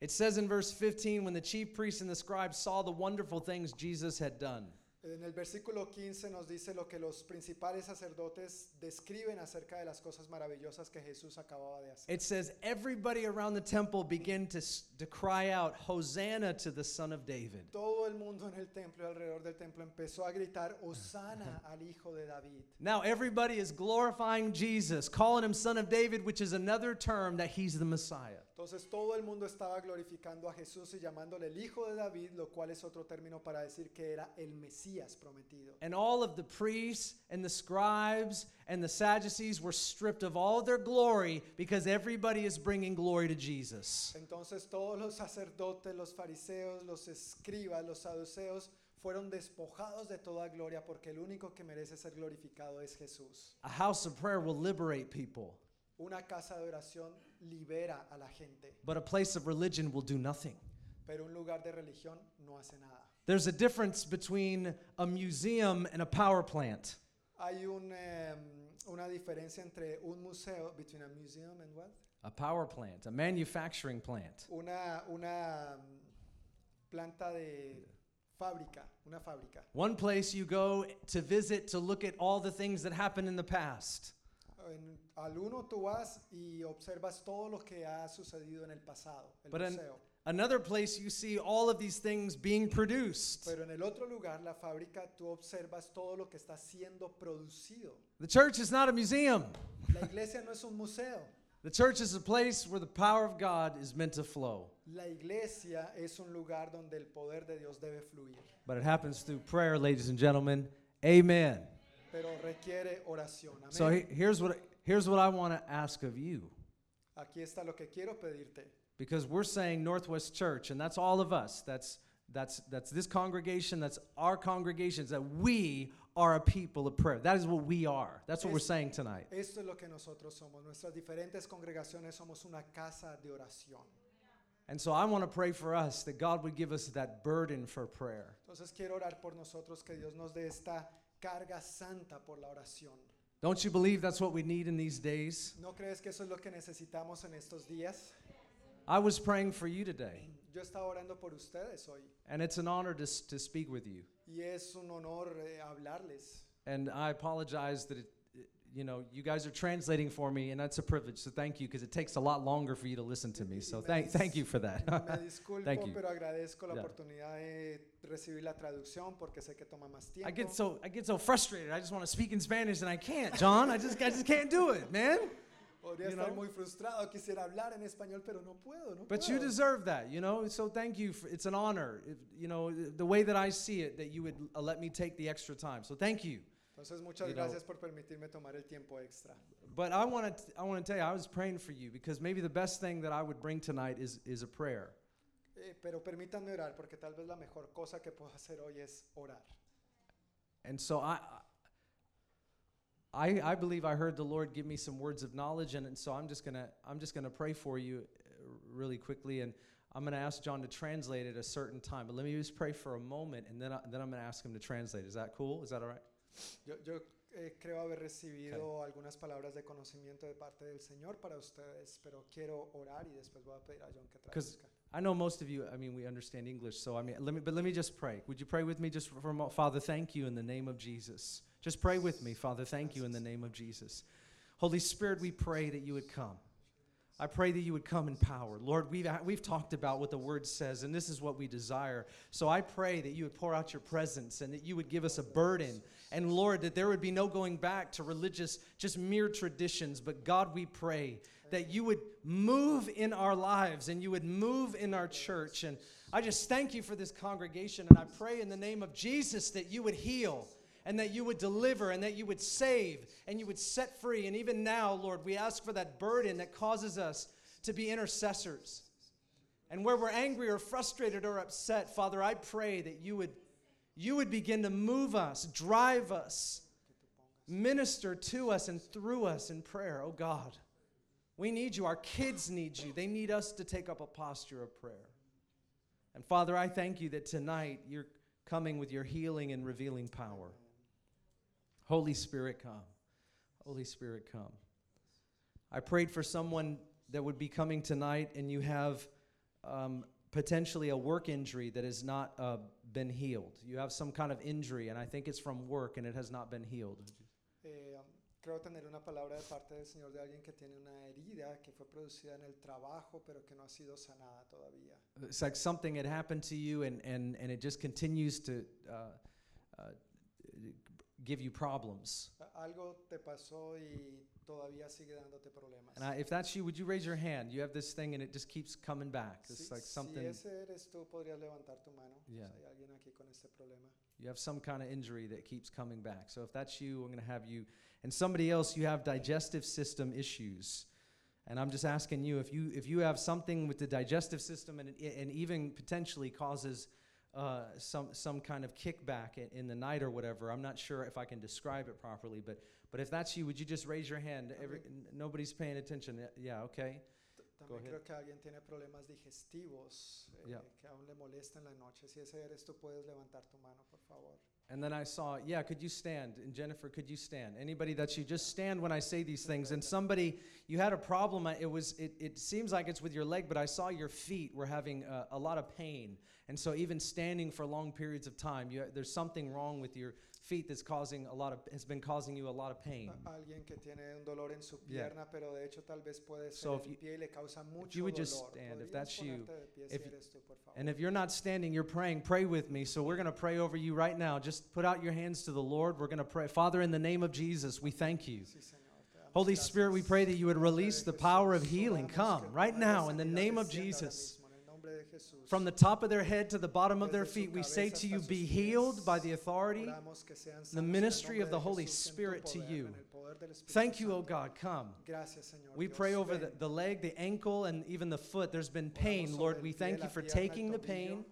It says in verse 15 when the chief priests and the scribes saw the wonderful things Jesus had done. En el versículo 15 nos dice lo que los principales sacerdotes describen acerca de las cosas maravillosas que Jesús acababa de hacer. It says everybody around the temple began to, to cry out, Hosanna to the Son of David. Todo el mundo en el templo y alrededor del templo empezó a gritar, Osana al Hijo de David. Now everybody is glorifying Jesus, calling him Son of David, which is another term that he's the Messiah. Entonces todo el mundo estaba glorificando a Jesús y llamándole el Hijo de David, lo cual es otro término para decir que era el Mesías prometido. And all of the priests and the scribes and the Sadducees were stripped of all their glory because everybody is bringing glory to Jesus. Entonces todos los sacerdotes, los fariseos, los escribas, los saduceos fueron despojados de toda gloria porque el único que merece ser glorificado es Jesús. A house of prayer will liberate people, Una casa de oración libera a la gente, but a place of religion will do nothing. pero un lugar de religión no hace nada. There's a difference between a museum and a power plant. Hay un, em, una diferencia entre un museo, between a museum and what? A power plant, a manufacturing plant. Una, una planta de fábrica, una fábrica. One place you go to visit to look at all the things that happened in the past. En, al uno tú vas y observas todo lo que ha sucedido en el pasado, el But museo. Another place you see all of these things being produced. Pero en el otro lugar, la fábrica, tú observas todo lo que está siendo producido. The church is not a museum. La iglesia no es un museo. The church is a place where the power of God is meant to flow. La iglesia es un lugar donde el poder de Dios debe fluir. But it happens through prayer, ladies and gentlemen. Amen. Pero requiere oración. Amén. So here's what here's what I want to ask of you. Aquí está lo que quiero pedirte. Because we're saying Northwest Church, and that's all of us. That's that's that's this congregation, that's our congregations, that we are a people of prayer. That is what we are. That's what we're saying tonight. Esto es lo que nosotros somos. Nuestras diferentes congregaciones somos una casa de oración. And so I want to pray for us that God would give us that burden for prayer. Entonces quiero orar por nosotros que Dios nos dé esta carga santa por la oración. Don't you believe that's what we need in these days? ¿No crees que eso es lo que necesitamos en estos días? I was praying for you today, Yo estaba orando por ustedes hoy and it's an honor to, s- to speak with you. y es un honor eh, hablarles. And I apologize that it, it- you know, you guys are translating for me, and that's a privilege. So thank you, because it takes a lot longer for you to listen to me. So thank, thank you for that. Me disculpo, Thank you. pero agradezco la Yeah. oportunidad de recibir la traducción porque sé que toma más tiempo. I get so I get so frustrated. I just want to speak in Spanish, and I can't, John. I just I just can't do it, man. Podría you estar know. muy frustrado, quisiera hablar en español, pero no puedo, no But you deserve that, you know. So thank you. For, it's an honor, If- you know, the way that I see it, that you would uh, let me take the extra time. So thank you. Entonces, muchas You know. gracias por permitirme tomar el tiempo extra. But I want to I want to tell you, I was praying for you because maybe the best thing that I would bring tonight is is a prayer. Eh, pero permítanme orar porque tal vez la mejor cosa que puedo hacer hoy es orar. And so I, I, I believe I heard the Lord give me some words of knowledge, and, and so I'm just gonna, I'm just gonna pray for you uh, really quickly, and I'm gonna ask John to translate at a certain time. But let me just pray for a moment, and then, I, then I'm gonna ask him to translate. Is that cool? Is that all right? Yo, yo, eh, creo haber recibido algunas palabras de conocimiento de parte del Señor para ustedes, pero quiero orar y después voy a pedir a John que traduzca. I know most of you. I mean, we understand English, so I mean, let me, but let me just pray. Would you pray with me, just for a Father? Thank you in the name of Jesus. Just pray with me, Father. Thank you in the name of Jesus. Holy Spirit, we pray that you would come. I pray that you would come in power. Lord, we've, we've talked about what the word says, and this is what we desire. So I pray that you would pour out your presence and that you would give us a burden. And Lord, that there would be no going back to religious, just mere traditions. But God, we pray that you would move in our lives and you would move in our church. And I just thank you for this congregation. And I pray in the name of Jesus that you would heal and that you would deliver and that you would save and you would set free. And even now, Lord, we ask for that burden that causes us to be intercessors. And where we're angry or frustrated or upset, Father, I pray that you would, you would begin to move us, drive us, minister to us and through us in prayer. Oh God, we need you. Our kids need you. They need us to take up a posture of prayer. And Father, I thank you that tonight you're coming with your healing and revealing power. Holy Spirit, come. Holy Spirit, come. I prayed for someone that would be coming tonight, and you have um, potentially a work injury that has not uh, been healed. You have some kind of injury, and I think it's from work, and it has not been healed. Eh, um, creo tener una palabra de parte del Señor de alguien que tiene una herida que fue producida en el trabajo, pero que no ha sido sanada todavía. It's like something had happened to you, and, and, and it just continues to uh, uh, give you problems. Algo te pasó y todavía sigue dándote problemas. And I, if that's you, would you raise your hand? You have this thing, and it just keeps coming back. Si, It's like si something. ese eres tú, podrías levantar tu mano. Yeah. Si hay alguien aquí con este problema. You have some kind of injury that keeps coming back. So if that's you, I'm going to have you. And somebody else, you have digestive system issues. And I'm just asking you if you if you have something with the digestive system and it, and even potentially causes uh, some some kind of kickback in, in the night or whatever. I'm not sure if I can describe it properly, but but if that's you, would you just raise your hand? Every, nobody's paying attention. Yeah, okay. También ahead. creo que alguien tiene problemas digestivos eh, Yeah. que aún le molesta en la noche. Si ese eres tú, puedes levantar tu mano, por favor. And then I saw, yeah, could you stand? And Jennifer, could you stand? Anybody that you just stand when I say these things. And somebody, you had a problem. uh, It was, it, it seems like it's with your leg, but I saw your feet were having a, a lot of pain. And so even standing for long periods of time, you, there's something wrong with your feet that's causing a lot of, has been causing you a lot of pain. A- Alguien que tiene un dolor en su Yeah. pero de hecho tal vez puede ser So if el you- pie y le causa mucho you would just stand, if that's you, ponerte de pie if si tú. And if you're not standing, you're praying, pray with me. So we're going to pray over you right now. Just put out your hands to the Lord. We're going to pray. Father, in the name of Jesus, we thank you. Sí, Señor, te damos Holy. Spirit, we pray that you would En el nombre release the power of healing. Come right now in the name of Jesus. From the top of their head to the bottom of their feet, we say to you, be healed by the authority. Oramos que sean sanos the ministry of the Holy Jesús, en tu Spirit to you. en el poder del Espíritu Thank you, O Santo. God. Come. We pray over the, the leg, the ankle, and even the foot. There's been pain. Lord, we thank you for taking the pain.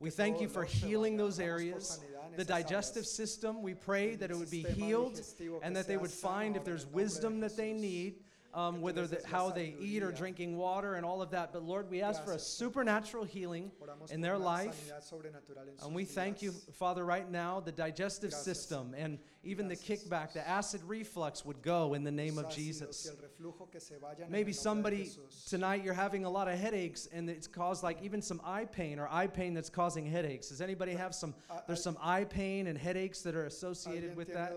We thank you for healing those areas. The digestive system, we pray that it would be healed and that they would find if there's el nombre de wisdom that they need, um, whether the, how they eat or drinking water and all of that. But Lord, we ask for a supernatural healing in their life. sanidad sobrenatural en sus And we thank you. Father, right now, the digestive system and even the kickback, the acid reflux would go in the name of Los ácidos y Jesus. el reflujo que se vayan en el Maybe somebody tonight you're having a lot of headaches and it's caused like even some eye pain or eye pain that's causing headaches. Does anybody have some there's some eye pain and headaches that are associated with that?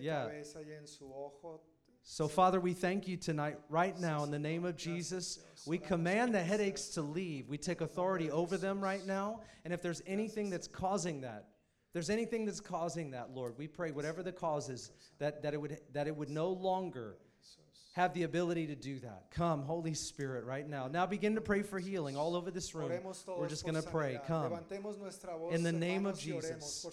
Yeah. Cabeza y en su ojo? So Father, we thank you tonight right now in the name of Jesus. We command the headaches to leave. We take authority over them right now. And if there's anything that's causing that, there's anything that's causing that, Lord, we pray whatever the cause is that, that it would that it would no longer have the ability to do that. Come, Holy Spirit, right now. Now begin to pray for healing all over this room. We're just going to pray. Come. Levantemos nuestra voz, In the name of hermanos, y oremos Jesus.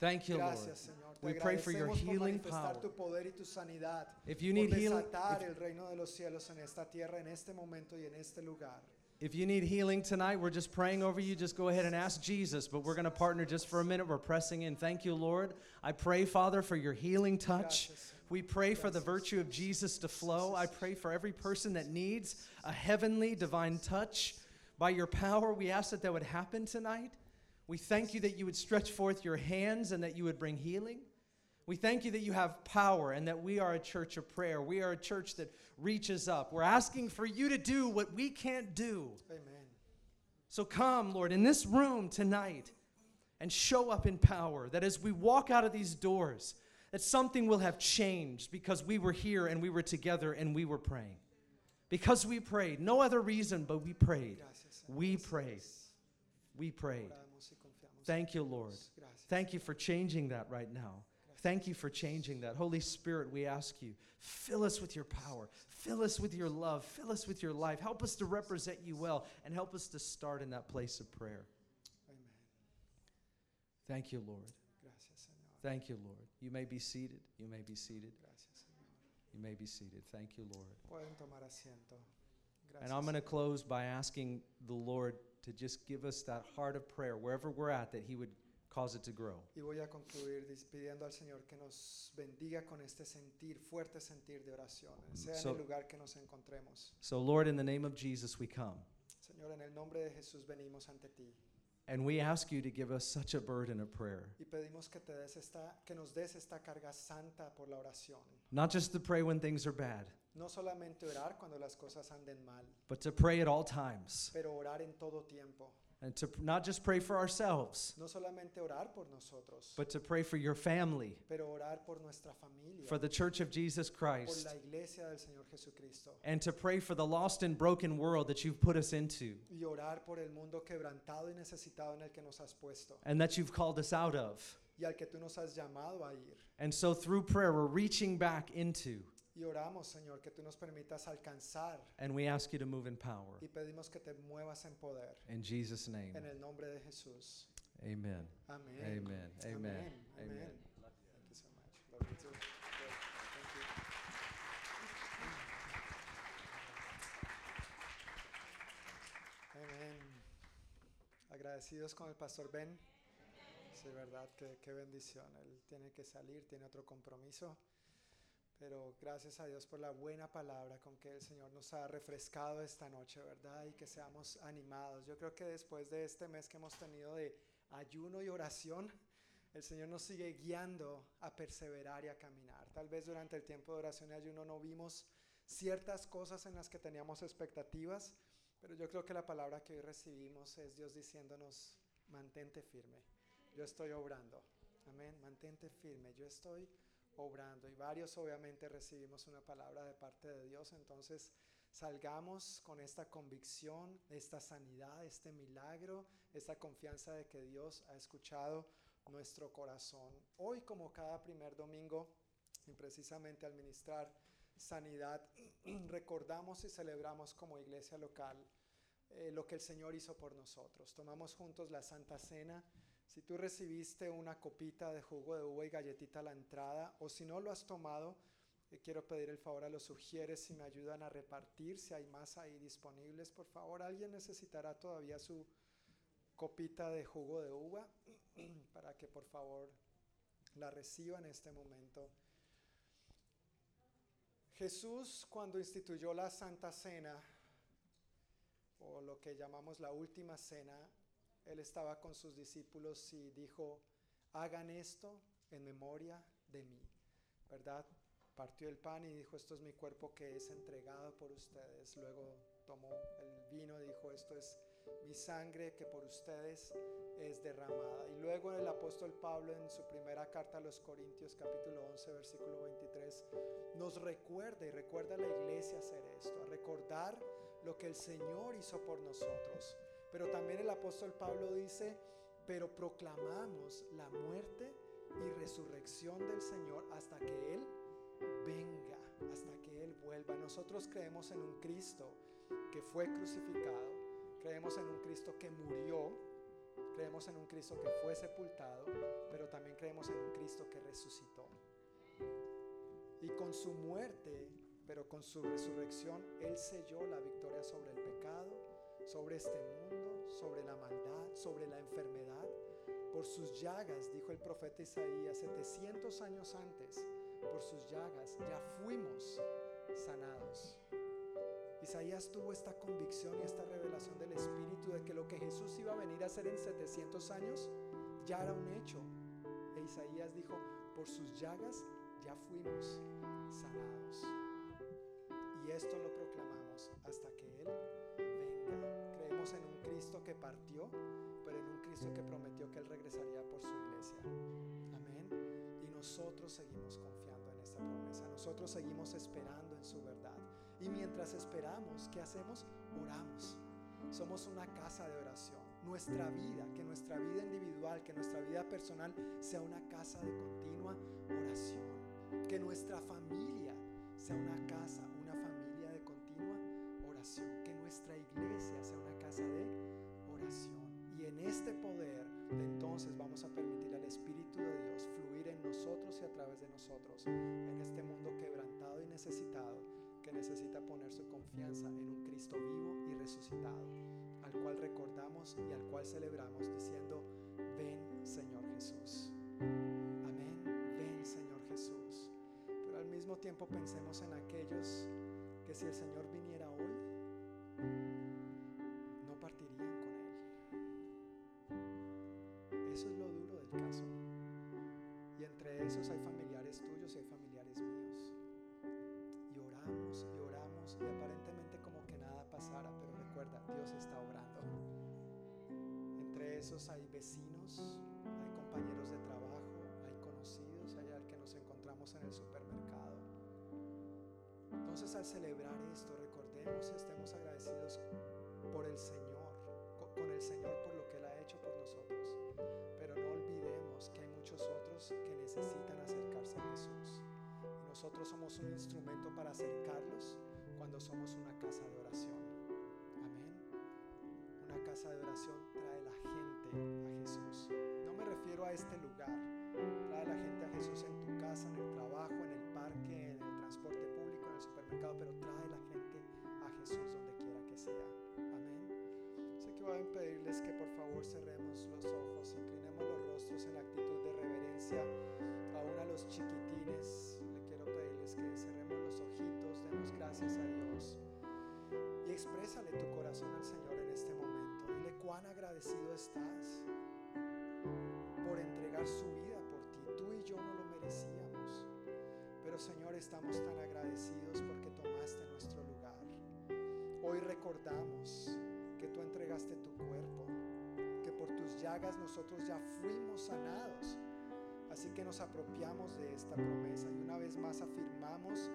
Por sanidad en el nombre de Jesús. Thank you, Lord. Gracias, Señor. Te We pray for your agradecemos por healing manifestar power. tu poder y tu sanidad. If you por need healing, desatar if- el reino de los cielos en esta tierra, en este momento y en este lugar. If you need healing tonight, we're just praying over you. Just go ahead and ask Jesus, but we're going to partner just for a minute. We're pressing in. Thank you, Lord. I pray, Father, for your healing touch. Gracias, Señor. We pray for the virtue of Jesus to flow. I pray for every person that needs a heavenly divine touch. By your power, we ask that that would happen tonight. We thank you that you would stretch forth your hands and that you would bring healing. We thank you that you have power and that we are a church of prayer. We are a church that reaches up. We're asking for you to do what we can't do. Amén. So come, Lord, in this room tonight and show up in power. That as we walk out of these doors, that something will have changed because we were here and we were together and we were praying. Because we prayed. No other reason, but we prayed. Gracias, Señor. We prayed. We prayed. Oramos y confiamos en Thank you, Lord. Thank you for changing that right now. Thank you for changing that. Holy Spirit, we ask you, fill us with your power, fill us with your love, fill us with your life. Help us to represent you well, and help us to start in that place of prayer. Amén. Thank you, Lord. Gracias, Señor. Thank you, Lord. You may be seated. You may be seated. Gracias, Señor. You may be seated. Thank you, Lord. Pueden tomar asiento. And I'm going to close by asking the Lord to just give us that heart of prayer wherever we're at, that He would cause it to grow. Y voy a concluir pidiendo al Señor que nos bendiga con este sentir, fuerte sentir de oración, mm, sea en So- el lugar que nos encontremos. So, Lord, in the name of Jesus, we come. Señor, en el nombre de Jesús venimos ante ti And we ask you to give us such a burden of prayer. y pedimos que, te des esta, que nos des esta carga santa por la oración. Not just to pray when things are bad, No solamente orar cuando las cosas anden mal, but to pray at all times. pero orar en todo tiempo. And to p- not just pray for ourselves, No solamente orar por nosotros, but to pray for your family, pero orar por nuestra familia, for the church of Jesus por Christ, la iglesia del Señor Jesucristo. and to pray for the lost and broken world that you've put us into Y orar por el mundo quebrantado y necesitado en el que nos has puesto and that you've called us out of. y al que tú nos has llamado a ir. And so through prayer, we're reaching back into, Y oramos, Señor, que tú nos permitas alcanzar and we ask you to move in power. y pedimos que te muevas en poder. In Jesus' name, En el nombre de Jesús. amen. Amen. Amen. Amen. Amen. Thank you so much. Love you too. Good. Thank you. Amén. Agradecidos con el pastor Ben. Sí, verdad, que qué bendición. Él tiene que salir, tiene otro compromiso. Pero gracias a Dios por la buena palabra con que el Señor nos ha refrescado esta noche, ¿verdad? Y que seamos animados. Yo creo que después de este mes que hemos tenido de ayuno y oración, el Señor nos sigue guiando a perseverar y a caminar. Tal vez durante el tiempo de oración y ayuno no vimos ciertas cosas en las que teníamos expectativas, pero yo creo que la palabra que hoy recibimos es Dios diciéndonos, mantente firme, yo estoy obrando. Amén, mantente firme, yo estoy obrando. Y varios obviamente recibimos una palabra de parte de Dios, entonces salgamos con esta convicción, esta sanidad, este milagro, esta confianza de que Dios ha escuchado nuestro corazón. Hoy como cada primer domingo, y precisamente al ministrar sanidad, recordamos y celebramos como iglesia local eh, lo que el Señor hizo por nosotros. Tomamos juntos la Santa Cena. Si tú recibiste una copita de jugo de uva y galletita a la entrada, o si no lo has tomado, eh, quiero pedir el favor a los sugieres si me ayudan a repartir, si hay más ahí disponibles, por favor. ¿Alguien necesitará todavía su copita de jugo de uva para que por favor la reciba en este momento? Jesús cuando instituyó la Santa Cena, o lo que llamamos la última cena, él estaba con sus discípulos y dijo, hagan esto en memoria de mí, ¿verdad? Partió el pan y dijo, esto es mi cuerpo que es entregado por ustedes. Luego tomó el vino y dijo, esto es mi sangre que por ustedes es derramada. Y luego el apóstol Pablo en su primera carta a los Corintios capítulo 11 versículo 23 nos recuerda y recuerda a la iglesia hacer esto, a recordar lo que el Señor hizo por nosotros. Pero también el apóstol Pablo dice, pero proclamamos la muerte y resurrección del Señor hasta que Él venga, hasta que Él vuelva. Nosotros creemos en un Cristo que fue crucificado, creemos en un Cristo que murió, creemos en un Cristo que fue sepultado, pero también creemos en un Cristo que resucitó. Y con su muerte, pero con su resurrección, Él selló la victoria sobre el pecado, sobre este mundo, sobre la maldad, sobre la enfermedad. Por sus llagas, dijo el profeta Isaías 700 años antes, por sus llagas ya fuimos sanados. Isaías tuvo esta convicción y esta revelación del Espíritu de que lo que Jesús iba a venir a hacer en 700 años ya era un hecho. E Isaías dijo, por sus llagas ya fuimos sanados. Y esto lo proclamamos hasta Cristo que partió, pero en un Cristo que prometió que Él regresaría por su iglesia. Amén. Y nosotros seguimos confiando en esta promesa. Nosotros seguimos esperando en su verdad. Y mientras esperamos, ¿qué hacemos? Oramos. Somos una casa de oración. Nuestra vida, que nuestra vida individual, que nuestra vida personal sea una casa de continua oración. Que nuestra familia sea una casa, una familia de continua oración. Que nuestra iglesia sea una casa de en este poder, entonces vamos a permitir al Espíritu de Dios fluir en nosotros y a través de nosotros, en este mundo quebrantado y necesitado que necesita poner su confianza en un Cristo vivo y resucitado, al cual recordamos y al cual celebramos diciendo, ven Señor Jesús. Amén, ven Señor Jesús. Pero al mismo tiempo pensemos en aquellos que si el Señor viniera hoy, Eso es lo duro del caso. Y entre esos hay familiares tuyos y hay familiares míos. Y oramos y oramos y aparentemente como que nada pasara, pero recuerda, Dios está obrando. Entre esos hay vecinos, hay compañeros de trabajo, hay conocidos, hay al que nos encontramos en el supermercado. Entonces al celebrar esto, recordemos y estemos agradecidos por el Señor, co- con el Señor por lo que Él ha hecho por nosotros. Que necesitan acercarse a Jesús. Nosotros somos un instrumento para acercarlos cuando somos una casa de oración. Amén. Una casa de oración trae la gente a Jesús. No me refiero a este lugar. Trae la gente a Jesús en tu casa, en el trabajo, en el parque, en el transporte público, en el supermercado, pero trae la gente a Jesús donde quiera que sea. Amén. Así que voy a pedirles que por favor cerremos los ojos, Chiquitines, le quiero pedirles que cerremos los ojitos, demos gracias a Dios y exprésale tu corazón al Señor en este momento. Dile cuán agradecido estás por entregar su vida por ti. Tú y yo no lo merecíamos. Pero Señor, estamos tan agradecidos porque tomaste nuestro lugar. Hoy recordamos que tú entregaste tu cuerpo, que por tus llagas nosotros ya fuimos sanados. Así que nos apropiamos de esta promesa y una vez más afirmamos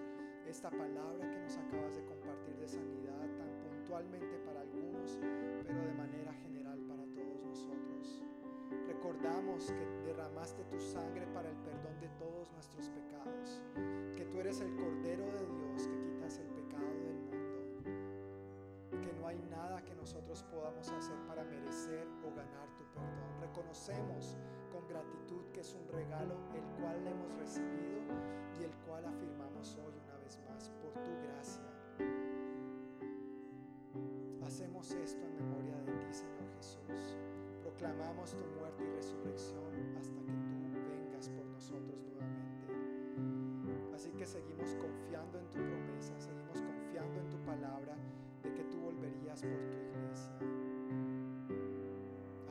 esta palabra que nos acabas de compartir de sanidad tan puntualmente para algunos, pero de manera general para todos nosotros. Recordamos que derramaste tu sangre para el perdón de todos nuestros pecados, que tú eres el Cordero de Dios que nada que nosotros podamos hacer para merecer o ganar tu perdón. Reconocemos con gratitud que es un regalo el cual hemos recibido y el cual afirmamos hoy una vez más por tu gracia. Hacemos esto en memoria de ti, Señor Jesús. Proclamamos tu muerte y resurrección hasta que tú vengas por nosotros nuevamente. Así que seguimos confiando en tu promesa, seguimos confiando en tu palabra de que tú volverías por tu iglesia.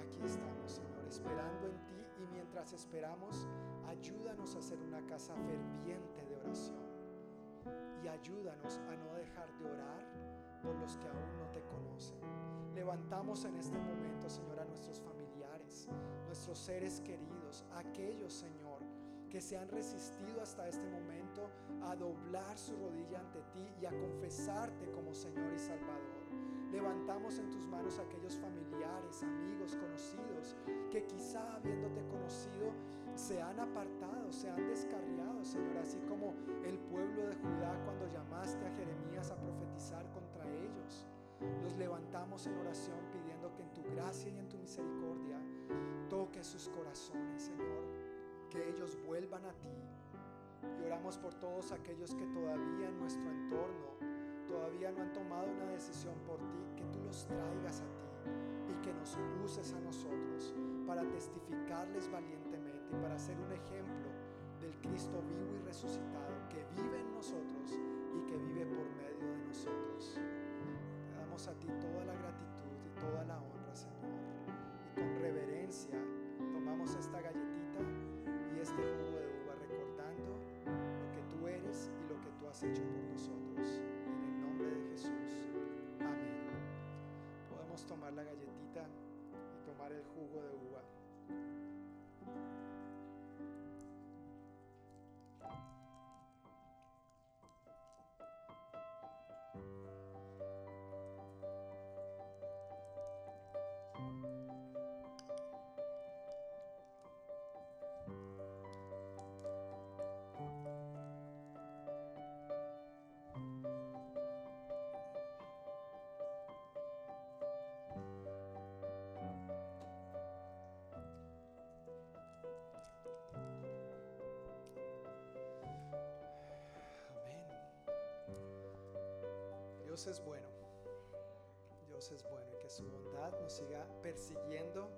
Aquí estamos, Señor, esperando en ti y mientras esperamos, ayúdanos a ser una casa ferviente de oración y ayúdanos a no dejar de orar por los que aún no te conocen. Levantamos en este momento, Señor, a nuestros familiares, nuestros seres queridos, aquellos, Señor, que se han resistido hasta este momento a doblar su rodilla ante ti y a confesarte como Señor y Salvador. Levantamos en tus manos a aquellos familiares, amigos, conocidos, que quizá habiéndote conocido se han apartado, se han descarriado, Señor, así como el pueblo de Judá cuando llamaste a Jeremías a profetizar contra ellos. Los levantamos en oración pidiendo que en tu gracia y en tu misericordia toque sus corazones, Señor, que ellos vuelvan a ti. Y oramos por todos aquellos que todavía en nuestro entorno todavía no han tomado una decisión por ti, que tú los traigas a ti y que nos uses a nosotros para testificarles valientemente y para ser un ejemplo del Cristo vivo y resucitado que vive en nosotros y que vive por medio de nosotros. Te damos a ti toda la gratitud y toda la honra, has hecho por nosotros. En el nombre de Jesús. Amén. Podemos tomar la galletita y tomar el jugo de uva. Dios es bueno. Dios es bueno y que su bondad nos siga persiguiendo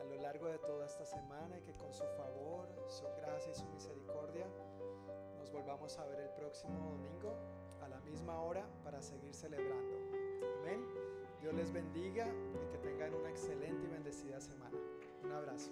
a lo largo de toda esta semana y que con su favor, su gracia y su misericordia nos volvamos a ver el próximo domingo a la misma hora para seguir celebrando. Amén. Dios les bendiga y que tengan una excelente y bendecida semana. Un abrazo.